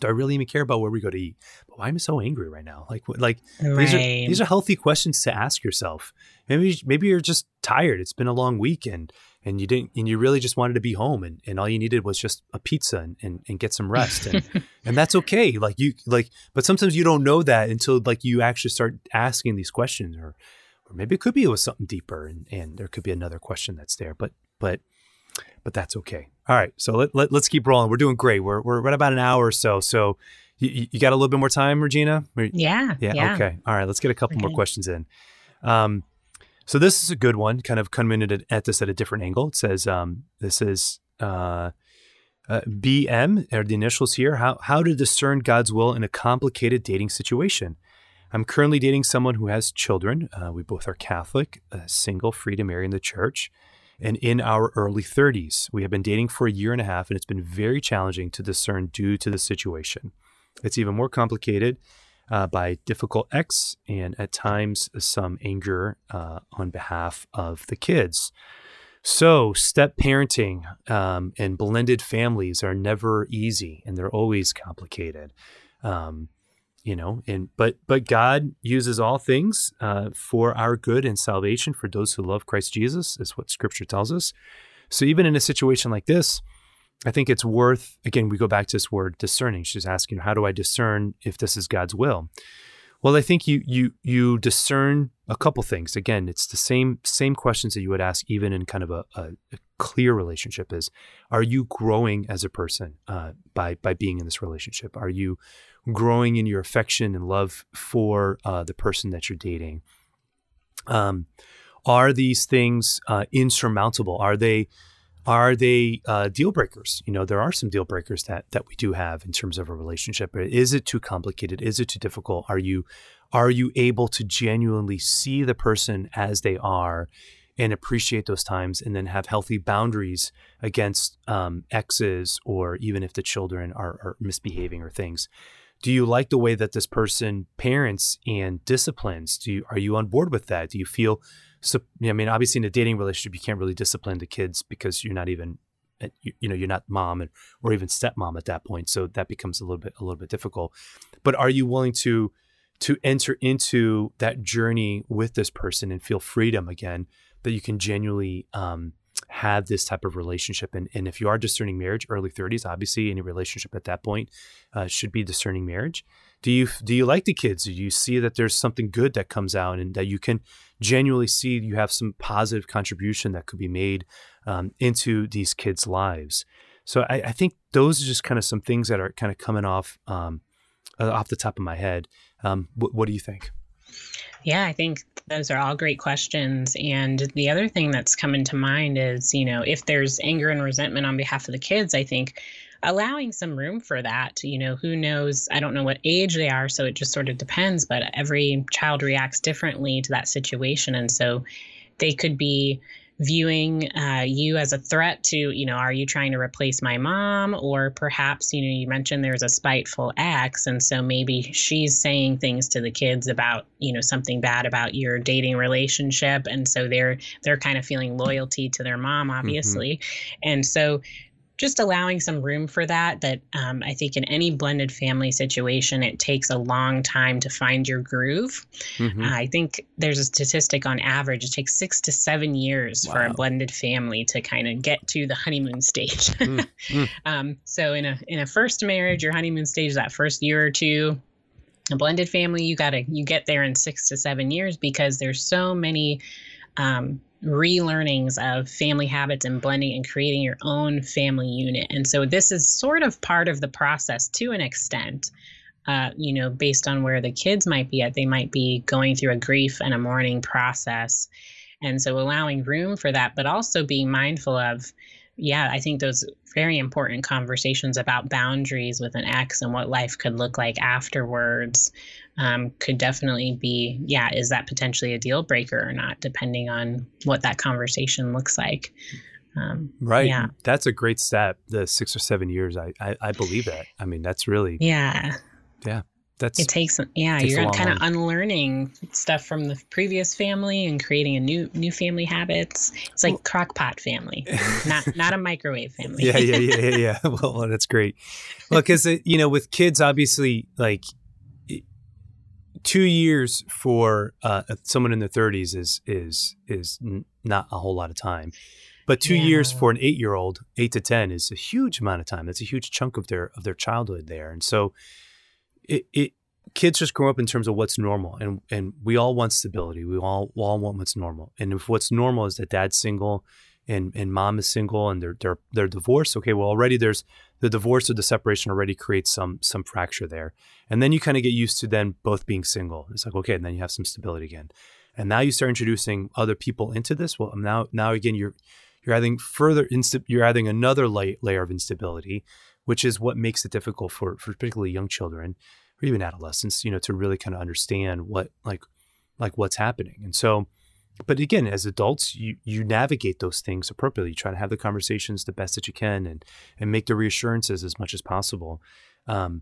Speaker 1: do I really even care about where we go to eat? But why am I so angry right now? Like, like these are these are healthy questions to ask yourself. Maybe maybe you're just tired. It's been a long weekend, and you didn't, and you really just wanted to be home, and, and all you needed was just a pizza and, and, and get some rest, and and that's okay. Like you like, but sometimes you don't know that until like you actually start asking these questions, or or maybe it could be it was something deeper, and and there could be another question that's there, but but but that's okay. All right, so let, let us keep rolling. We're doing great. We're we're at about an hour or so. So you, you- got a little bit more time, Regina?
Speaker 2: Yeah.
Speaker 1: yeah,
Speaker 2: Yeah.
Speaker 1: Okay. All right. Let's get a couple more questions in. Um, so this is a good one. Kind of coming in at, at this at a different angle. It says um, this is uh, uh, BM are the initials here. How how to discern God's will in a complicated dating situation. I'm currently dating someone who has children. Uh, we both are Catholic, uh, single, free to marry in the church, and in our early 30s. We have been dating for a year and a half, and it's been very challenging to discern due to the situation. It's even more complicated uh, by difficult ex and at times some anger uh, on behalf of the kids. So, step parenting um, and blended families are never easy and they're always complicated. Um, you know, and but but God uses all things uh, for our good and salvation for those who love Christ Jesus, is what Scripture tells us. So even in a situation like this, I think it's worth again we go back to this word discerning. She's asking, how do I discern if this is God's will? Well, I think you you you discern a couple things. Again, it's the same same questions that you would ask even in kind of a, a, a clear relationship. Is are you growing as a person uh, by by being in this relationship? Are you growing in your affection and love for uh, the person that you're dating? Um, are these things uh, insurmountable? Are they are they uh, deal breakers? You know, there are some deal breakers that that we do have in terms of a relationship. Is it too complicated? Is it too difficult? Are you are you able to genuinely see the person as they are and appreciate those times, and then have healthy boundaries against um, exes or even if the children are, are misbehaving or things? Do you like the way that this person parents and disciplines? Do you are you on board with that? Do you feel so I mean, obviously in a dating relationship, you can't really discipline the kids because you're not even, uh, you, know, you're not mom or even stepmom at that point. So that becomes a little bit, a little bit difficult. But are you willing to, to enter into that journey with this person and feel freedom again that you can genuinely um, have this type of relationship? And, and if you are discerning marriage, early 30s, obviously any relationship at that point uh, should be discerning marriage. Do you do you like the kids? Do you see that there's something good that comes out and that you can genuinely see you have some positive contribution that could be made um, into these kids' lives? So I, I think those are just kind of some things that are kind of coming off um, uh, off the top of my head. Um, what, what do you think?
Speaker 2: Yeah, I think those are all great questions. And the other thing that's coming to mind is, you know, if there's anger and resentment on behalf of the kids, I think allowing some room for that. You know, who knows? I don't know what age they are, so it just sort of depends, but every child reacts differently to that situation. And so they could be viewing uh, you as a threat to, you know, are you trying to replace my mom? Or perhaps, you know, you mentioned there's a spiteful ex. And so maybe she's saying things to the kids about, you know, something bad about your dating relationship. And so they're, they're kind of feeling loyalty to their mom, obviously. And so just allowing some room for that that um, i think in any blended family situation it takes a long time to find your groove
Speaker 1: Mhm.
Speaker 2: i think there's a statistic on average it takes six to seven years for a blended family to kind of get to the honeymoon stage
Speaker 1: Mm, mm.
Speaker 2: um, so in a in a first marriage your honeymoon stage that first year or two a blended family, you gotta you get there in six to seven years because there's so many um, relearnings of family habits and blending and creating your own family unit. And so this is sort of part of the process to an extent. Uh, you know, based on where the kids might be at, they might be going through a grief and a mourning process. And so allowing room for that, but also being mindful of, yeah, I think those very important conversations about boundaries with an ex and what life could look like afterwards um, could definitely be, yeah, is that potentially a deal breaker or not, depending on what that conversation looks like.
Speaker 1: Um, right. Yeah. That's a great step. The six or seven years. I, I, I believe that. I mean, that's really.
Speaker 2: Yeah.
Speaker 1: Yeah that's
Speaker 2: it takes yeah takes you're kind of unlearning stuff from the previous family and creating a new new family habits. It's like well, crock pot family not not a microwave family.
Speaker 1: Yeah yeah yeah yeah, yeah. well, that's great. Well because you know with kids obviously like two years for uh, someone in their 30s is is is n- not a whole lot of time. But two yeah. years for an eight year old eight to ten is a huge amount of time. That's a huge chunk of their of their childhood there. And so it, it kids just grow up in terms of what's normal and and we all want stability. We all we all want what's normal. And if what's normal is that dad's single and and mom is single and they're they're they're divorced okay well already there's the divorce or the separation already creates some some fracture there. And then you kind of get used to then both being single. It's like okay and then you have some stability again. And now you start introducing other people into this. Well now now again you're you're adding further insta- you're adding another layer of instability which is what makes it difficult for, for particularly young children or even adolescents, you know, to really kind of understand what like like what's happening. And so, but again, as adults, you you navigate those things appropriately. You try to have the conversations the best that you can and and make the reassurances as much as possible. Um,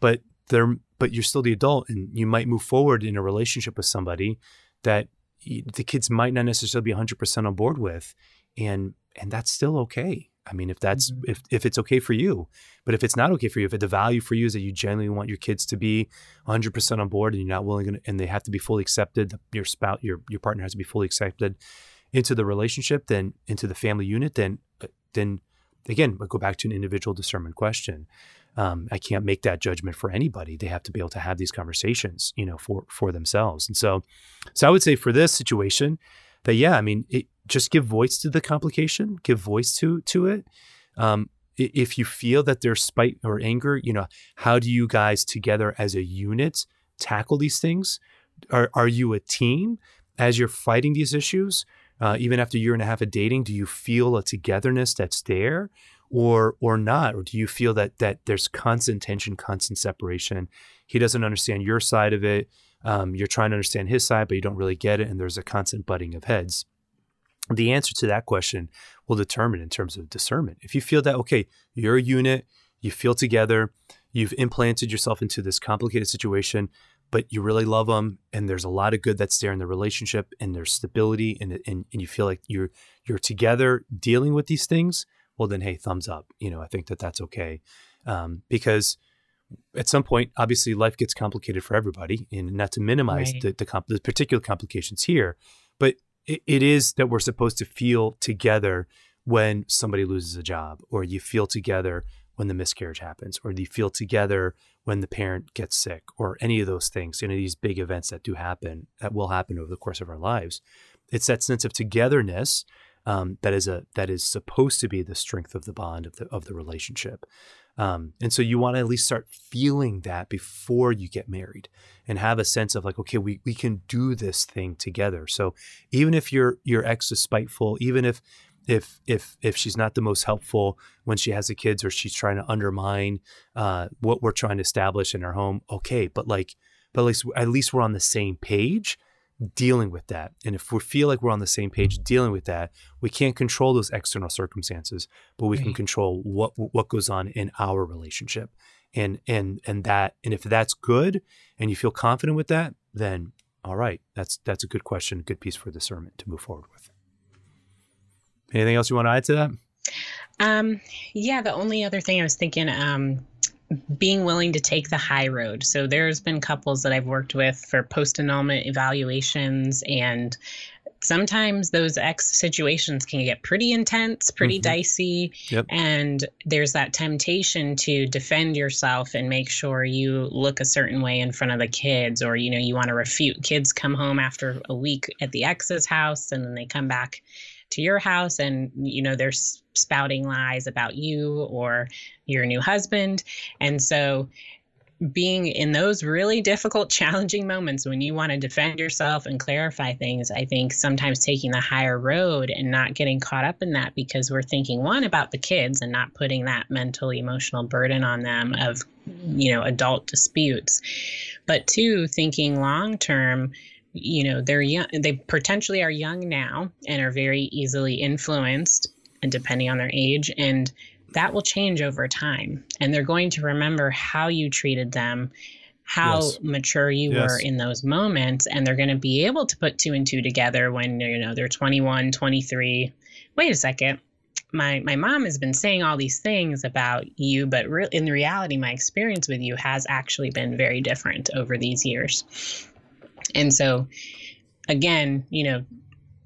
Speaker 1: but there, but you're still the adult, and you might move forward in a relationship with somebody that the kids might not necessarily be 100% on board with, and and that's still okay. I mean, if that's mm-hmm. if if it's okay for you, but if it's not okay for you, if the value for you is that you genuinely want your kids to be 100% on board and you're not willing to, and they have to be fully accepted, your spouse, your your partner has to be fully accepted into the relationship, then into the family unit, then uh, then again, I go back to an individual discernment question. Um, I can't make that judgment for anybody. They have to be able to have these conversations, you know, for for themselves. And so, so I would say for this situation, that yeah, I mean, it, just give voice to the complication, give voice to to it. Um, if you feel that there's spite or anger, you know, how do you guys together as a unit tackle these things? Are are you a team as you're fighting these issues? Uh, even after a year and a half of dating, do you feel a togetherness that's there, or or not? Or do you feel that that there's constant tension, constant separation? He doesn't understand your side of it. Um, you're trying to understand his side, but you don't really get it, and there's a constant butting of heads the answer to that question will determine in terms of discernment. If you feel that, okay, you're a unit, you feel together, you've implanted yourself into this complicated situation, but you really love them and there's a lot of good that's there in the relationship and there's stability and, and, and you feel like you're, you're together dealing with these things, well, then, hey, thumbs up. You know, I think that that's okay. Um, because at some point, obviously life gets complicated for everybody and not to minimize right. the, the, comp- the particular complications here, but it, it is that we're supposed to feel together when somebody loses a job, or you feel together when the miscarriage happens, or you feel together when the parent gets sick, or any of those things, you know, these big events that do happen, that will happen over the course of our lives. It's that sense of togetherness um, that is a that is supposed to be the strength of the bond of the of the relationship. Um, and so you want to at least start feeling that before you get married and have a sense of like, okay, we, we can do this thing together. So even if your your ex is spiteful, even if if if if she's not the most helpful when she has the kids or she's trying to undermine uh, what we're trying to establish in our home, okay, but like but at least at least we're on the same page dealing with that. And if we feel like we're on the same page dealing with that, we can't control those external circumstances, but we right. can control what what goes on in our relationship. And and and that and if that's good and you feel confident with that, then all right, that's that's a good question, good piece for discernment to move forward with. Anything else you want to add to that?
Speaker 2: Um, yeah, the only other thing I was thinking, um, being willing to take the high road. So there's been couples that I've worked with for post annulment evaluations and sometimes those ex situations can get pretty intense, pretty mm-hmm. dicey.
Speaker 1: Yep.
Speaker 2: And there's that temptation to defend yourself and make sure you look a certain way in front of the kids, or, you know, you want to refute. Kids come home after a week at the ex's house and then they come back to your house and you know they're spouting lies about you or your new husband. And so being in those really difficult, challenging moments when you want to defend yourself and clarify things, I think sometimes taking the higher road and not getting caught up in that because we're thinking one about the kids and not putting that mental, emotional burden on them of, you know, adult disputes, but two, thinking long term you know they're young they potentially are young now and are very easily influenced and depending on their age and that will change over time. And they're going to remember how you treated them, how yes. mature you yes. were in those moments. And they're going to be able to put two and two together when, you know, they're 21, 23. Wait a second. My, my mom has been saying all these things about you, but re- in reality, my experience with you has actually been very different over these years. And so, again, you know,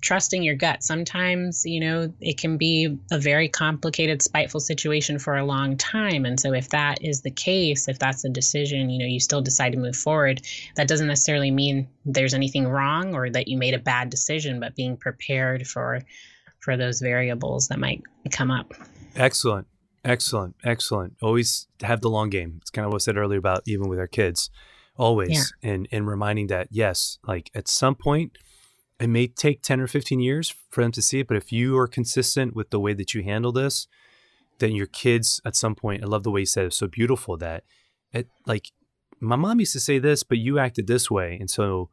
Speaker 2: trusting your gut. Sometimes, you know, it can be a very complicated, spiteful situation for a long time. And so, if that is the case, if that's a decision, you know, you still decide to move forward, that doesn't necessarily mean there's anything wrong or that you made a bad decision, but being prepared for for those variables that might come up.
Speaker 1: Excellent. Excellent. Excellent. Always have the long game. It's kind of what I said earlier about even with our kids. Always. Yeah. And and reminding that yes, like at some point it may take 10 or 15 years for them to see it, but if you are consistent with the way that you handle this, then your kids at some point, I love the way you said it, so beautiful that it like my mom used to say this, but you acted this way. And so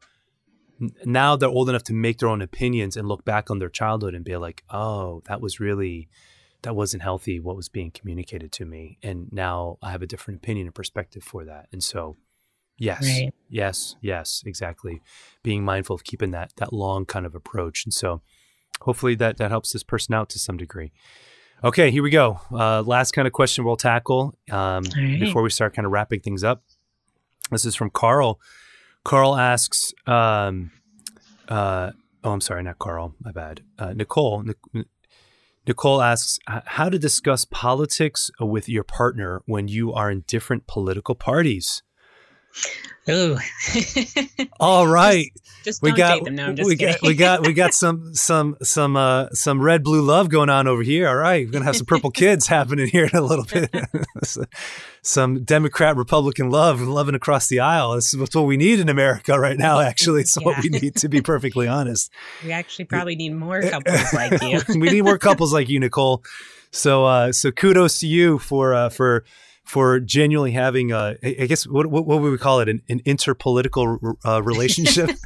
Speaker 1: now they're old enough to make their own opinions and look back on their childhood and be like, oh, that was really, that wasn't healthy, what was being communicated to me. And now I have a different opinion and perspective for that. And so Yes. Right. Yes. Yes. Exactly. Being mindful of keeping that that long kind of approach, and so hopefully that that helps this person out to some degree. Okay, here we go. Uh, last kind of question we'll tackle um, right. before we start kind of wrapping things up. This is from Carl. Carl asks, um, uh, "Oh, I'm sorry, not Carl. My bad. Uh, Nicole." Nic- Nicole asks, "How to discuss politics with your partner when you are in different political parties?"
Speaker 2: Ooh.
Speaker 1: All right.
Speaker 2: Just, just we got, no,
Speaker 1: we
Speaker 2: kidding.
Speaker 1: got we got we got some some some uh some red blue love going on over here. All right. We're gonna have some purple kids happening here in a little bit. some Democrat Republican love loving across the aisle. This is what we need in America right now, actually. It's yeah. what we need to be perfectly honest.
Speaker 2: We actually probably need more couples like you.
Speaker 1: we need more couples like you, Nicole. So uh so kudos to you for uh for for genuinely having a, I guess what what, what would we call it an, an interpolitical uh, relationship?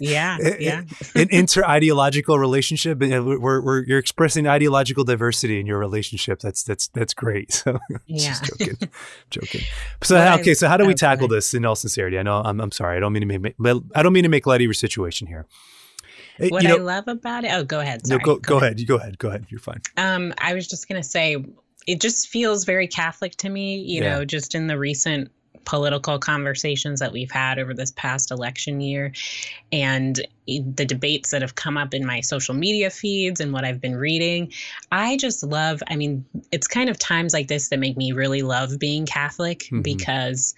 Speaker 2: yeah, yeah.
Speaker 1: an inter ideological relationship. We're, we're, you're expressing ideological diversity in your relationship. That's that's that's great. So
Speaker 2: yeah,
Speaker 1: joking, joking. So well, okay, so how do we tackle this in all sincerity? I know I'm I'm sorry. I don't mean to make I don't mean to make light of your situation here.
Speaker 2: What you know, I love about it. Oh, go ahead. Sorry.
Speaker 1: No, go, go, go ahead. ahead. You go ahead. Go ahead. You're fine.
Speaker 2: Um, I was just gonna say it just feels very Catholic to me, you yeah. know, just in the recent political conversations that we've had over this past election year and the debates that have come up in my social media feeds and what I've been reading. I just love, I mean, it's kind of times like this that make me really love being Catholic mm-hmm. because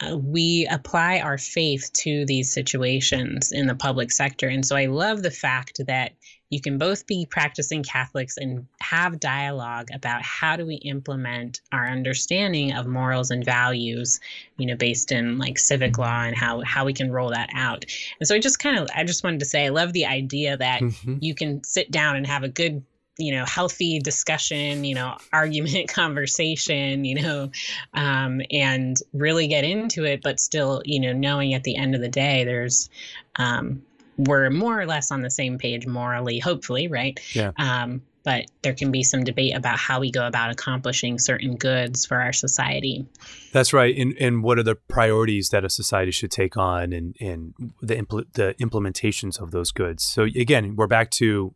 Speaker 2: uh, we apply our faith to these situations in the public sector. And so I love the fact that you can both be practicing Catholics and have dialogue about how do we implement our understanding of morals and values, you know, based in like civic law and how how we can roll that out. And so I just kind of I just wanted to say I love the idea that mm-hmm. you can sit down and have a good you know healthy discussion you know argument conversation you know um, and really get into it but still you know knowing at the end of the day there's um, we're more or less on the same page morally hopefully right
Speaker 1: yeah
Speaker 2: um, but there can be some debate about how we go about accomplishing certain goods for our society.
Speaker 1: That's right. And, and what are the priorities that a society should take on and, and the, impl- the implementations of those goods? So, again, we're back to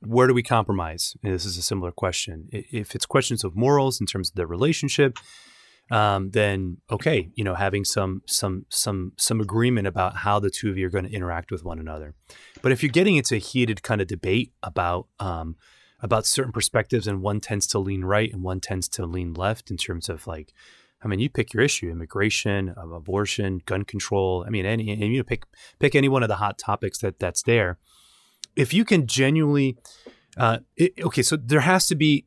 Speaker 1: where do we compromise? And this is a similar question. If it's questions of morals in terms of the relationship, um, then okay, you know, having some some some some agreement about how the two of you are going to interact with one another. But if you're getting into a heated kind of debate about um, about certain perspectives, and one tends to lean right and one tends to lean left in terms of like, I mean, you pick your issue: immigration, abortion, gun control. I mean, any and you pick pick any one of the hot topics that that's there. If you can genuinely, uh, it, okay, so there has to be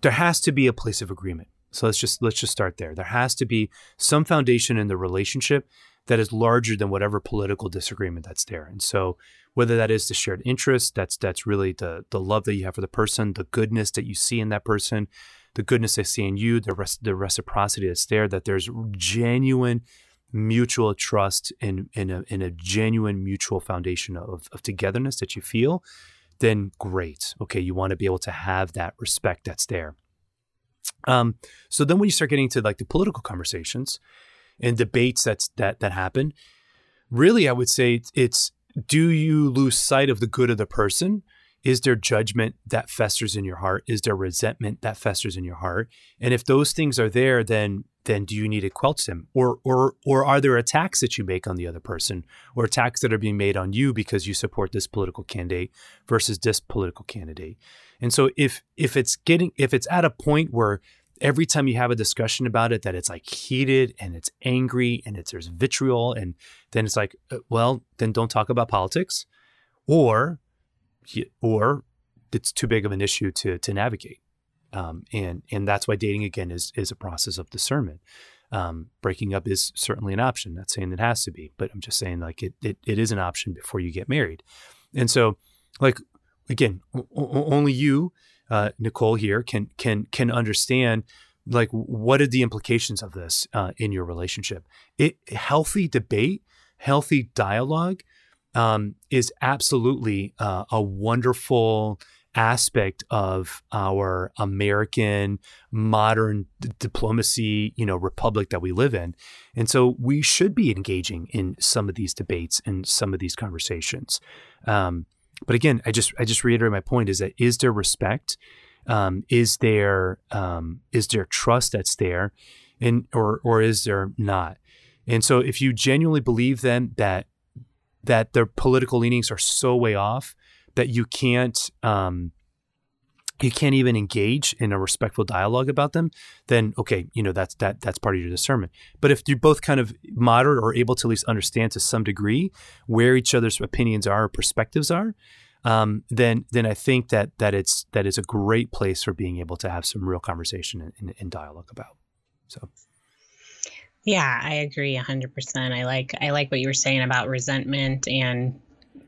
Speaker 1: there has to be a place of agreement so let's just let's just start there. There has to be some foundation in the relationship that is larger than whatever political disagreement that's there. And so whether that is the shared interest, that's that's really the the love that you have for the person, the goodness that you see in that person, the goodness they see in you, the rest the reciprocity that's there, that there's genuine mutual trust in in a in a genuine mutual foundation of, of togetherness that you feel, then great. Okay, you want to be able to have that respect that's there. Um, so then when you start getting to like the political conversations and debates that's that that happen, really I would say it's do you lose sight of the good of the person? Is there judgment that festers in your heart? Is there resentment that festers in your heart? And if those things are there, then then do you need to quelch them? Or or or are there attacks that you make on the other person or attacks that are being made on you because you support this political candidate versus this political candidate? And so if if it's getting if it's at a point where every time you have a discussion about it that it's like heated and it's angry and it's there's vitriol and then it's like uh, well then don't talk about politics or or it's too big of an issue to to navigate. Um, and and that's why dating again is is a process of discernment. Um, breaking up is certainly an option. Not saying it has to be but i'm just saying like it, it, it is an option before you get married. And so like again, o- only you, uh, Nicole here, can can can understand like what are the implications of this uh, in your relationship. It healthy debate, healthy dialogue um, is absolutely uh, a wonderful aspect of our American modern d- diplomacy, you know, republic that we live in. And so we should be engaging in some of these debates and some of these conversations. Um, but again, I just I just reiterate my point is that is there respect? Um, is there um, is there trust that's there, and or or is there not? And so, if you genuinely believe then that that their political leanings are so way off that you can't um, you can't even engage in a respectful dialogue about them, then okay, you know that's that that's part of your discernment. But if you're both kind of moderate or able to at least understand to some degree where each other's opinions are or perspectives are, um, then then I think that that it's that is a great place for being able to have some real conversation and, and dialogue about. So.
Speaker 2: Yeah, I agree 100%. I like I like what you were saying about resentment and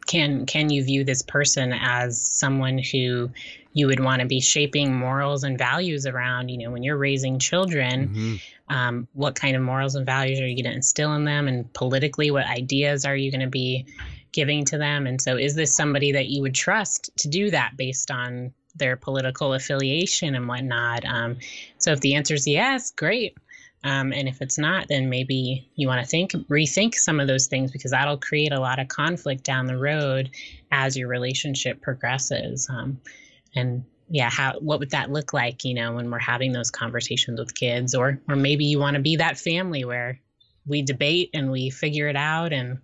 Speaker 2: can can you view this person as someone who you would want to be shaping morals and values around you know when you're raising children mm-hmm. um, what kind of morals and values are you going to instill in them and politically what ideas are you going to be giving to them and so is this somebody that you would trust to do that based on their political affiliation and whatnot um, so if the answer is yes great um, and if it's not, then maybe you want to think, rethink some of those things because that'll create a lot of conflict down the road as your relationship progresses. And yeah, how what would that look like? You know, when we're having those conversations with kids, or or maybe you want to be that family where we debate and we figure it out, and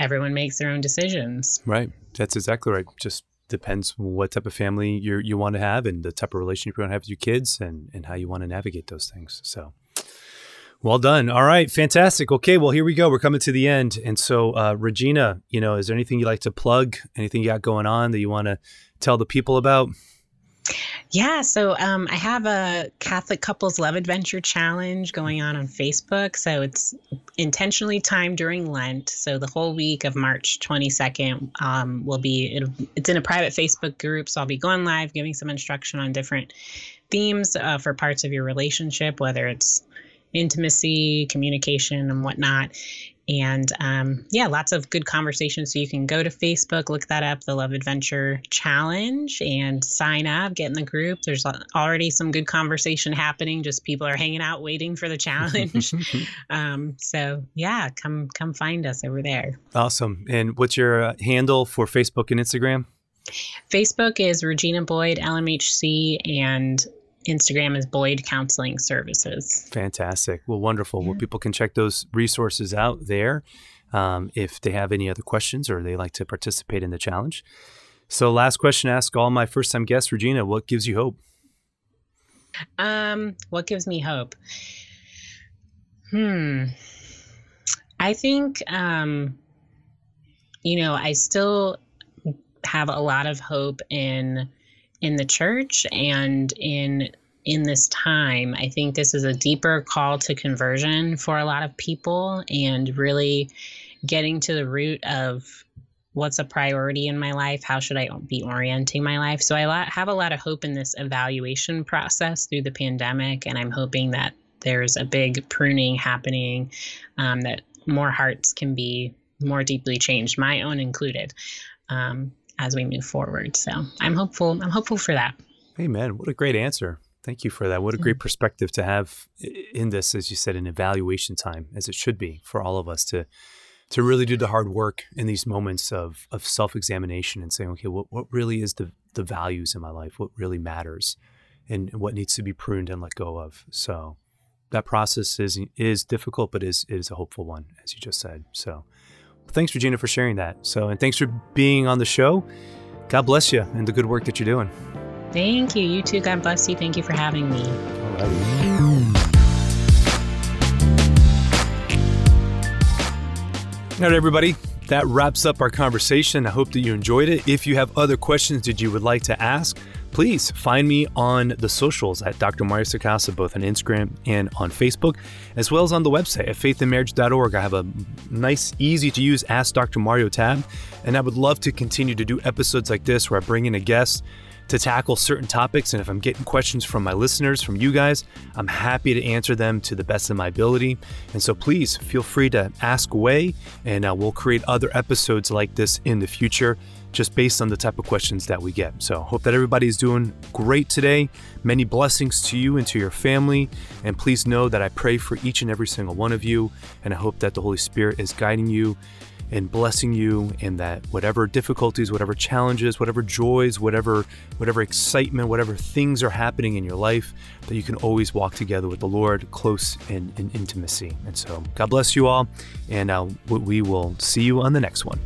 Speaker 2: everyone makes their own decisions.
Speaker 1: Right. That's exactly right. Just depends what type of family you you want to have and the type of relationship you want to have with your kids and and how you want to navigate those things. So. Well done. All right, fantastic. Okay, well here we go. We're coming to the end, and so uh, Regina, you know, is there anything you like to plug? Anything you got going on that you want to tell the people about?
Speaker 2: Yeah, so um, I have a Catholic Couples Love Adventure Challenge going on on Facebook. So it's intentionally timed during Lent. So the whole week of March 22nd um, will be, it's in a private Facebook group. So I'll be going live, giving some instruction on different themes uh, for parts of your relationship, whether it's intimacy, communication, and whatnot. And um, yeah, lots of good conversations. So you can go to Facebook, look that up, the Love Adventure Challenge, and sign up, get in the group. There's already some good conversation happening. Just people are hanging out, waiting for the challenge. um, so yeah, come come find us over there.
Speaker 1: Awesome. And what's your uh, handle for Facebook and Instagram?
Speaker 2: Facebook is Regina Boyd LMHC, and Instagram is Boyd Counseling Services.
Speaker 1: Fantastic. Well, wonderful. Yeah. Well, people can check those resources out there um, if they have any other questions or they like to participate in the challenge. So, last question ask all my first time guests, Regina, what gives you hope?
Speaker 2: Um, what gives me hope? Hmm. I think, um, you know, I still have a lot of hope in in the church and in in this time. I think this is a deeper call to conversion for a lot of people and really getting to the root of what's a priority in my life how should i be orienting my life so i have a lot of hope in this evaluation process through the pandemic and i'm hoping that there's a big pruning happening um, that more hearts can be more deeply changed my own included um, as we move forward so i'm hopeful i'm hopeful for that
Speaker 1: amen what a great answer thank you for that what a great mm. perspective to have in this as you said an evaluation time as it should be for all of us to to really do the hard work in these moments of of self examination and saying, okay, what what really is the the values in my life? What really matters, and what needs to be pruned and let go of. So that process is is difficult, but is is a hopeful one, as you just said. So thanks, Regina, for sharing that. So and thanks for being on the show. God bless you and the good work that you're doing.
Speaker 2: Thank you. You too. God bless you. Thank you for having me.
Speaker 1: All right. Everybody. That wraps up our conversation. I hope that you enjoyed it. If you have other questions that you would like to ask, please find me on the socials at Dr. Mario Sacasa, both on Instagram and on Facebook, as well as on the website at faithandmarriage.org. I have a nice, easy to use Ask Dr. Mario tab, and I would love to continue to do episodes like this where I bring in a guest to tackle certain topics. And if I'm getting questions from my listeners, from you guys, I'm happy to answer them to the best of my ability. And so please feel free to ask away, and uh, we'll create other episodes like this in the future just based on the type of questions that we get. So, hope that everybody is doing great today. Many blessings to you and to your family. And please know that I pray for each and every single one of you. And I hope that the Holy Spirit is guiding you and blessing you and that whatever difficulties whatever challenges whatever joys whatever whatever excitement whatever things are happening in your life that you can always walk together with the lord close in, in intimacy and so god bless you all and uh, we will see you on the next one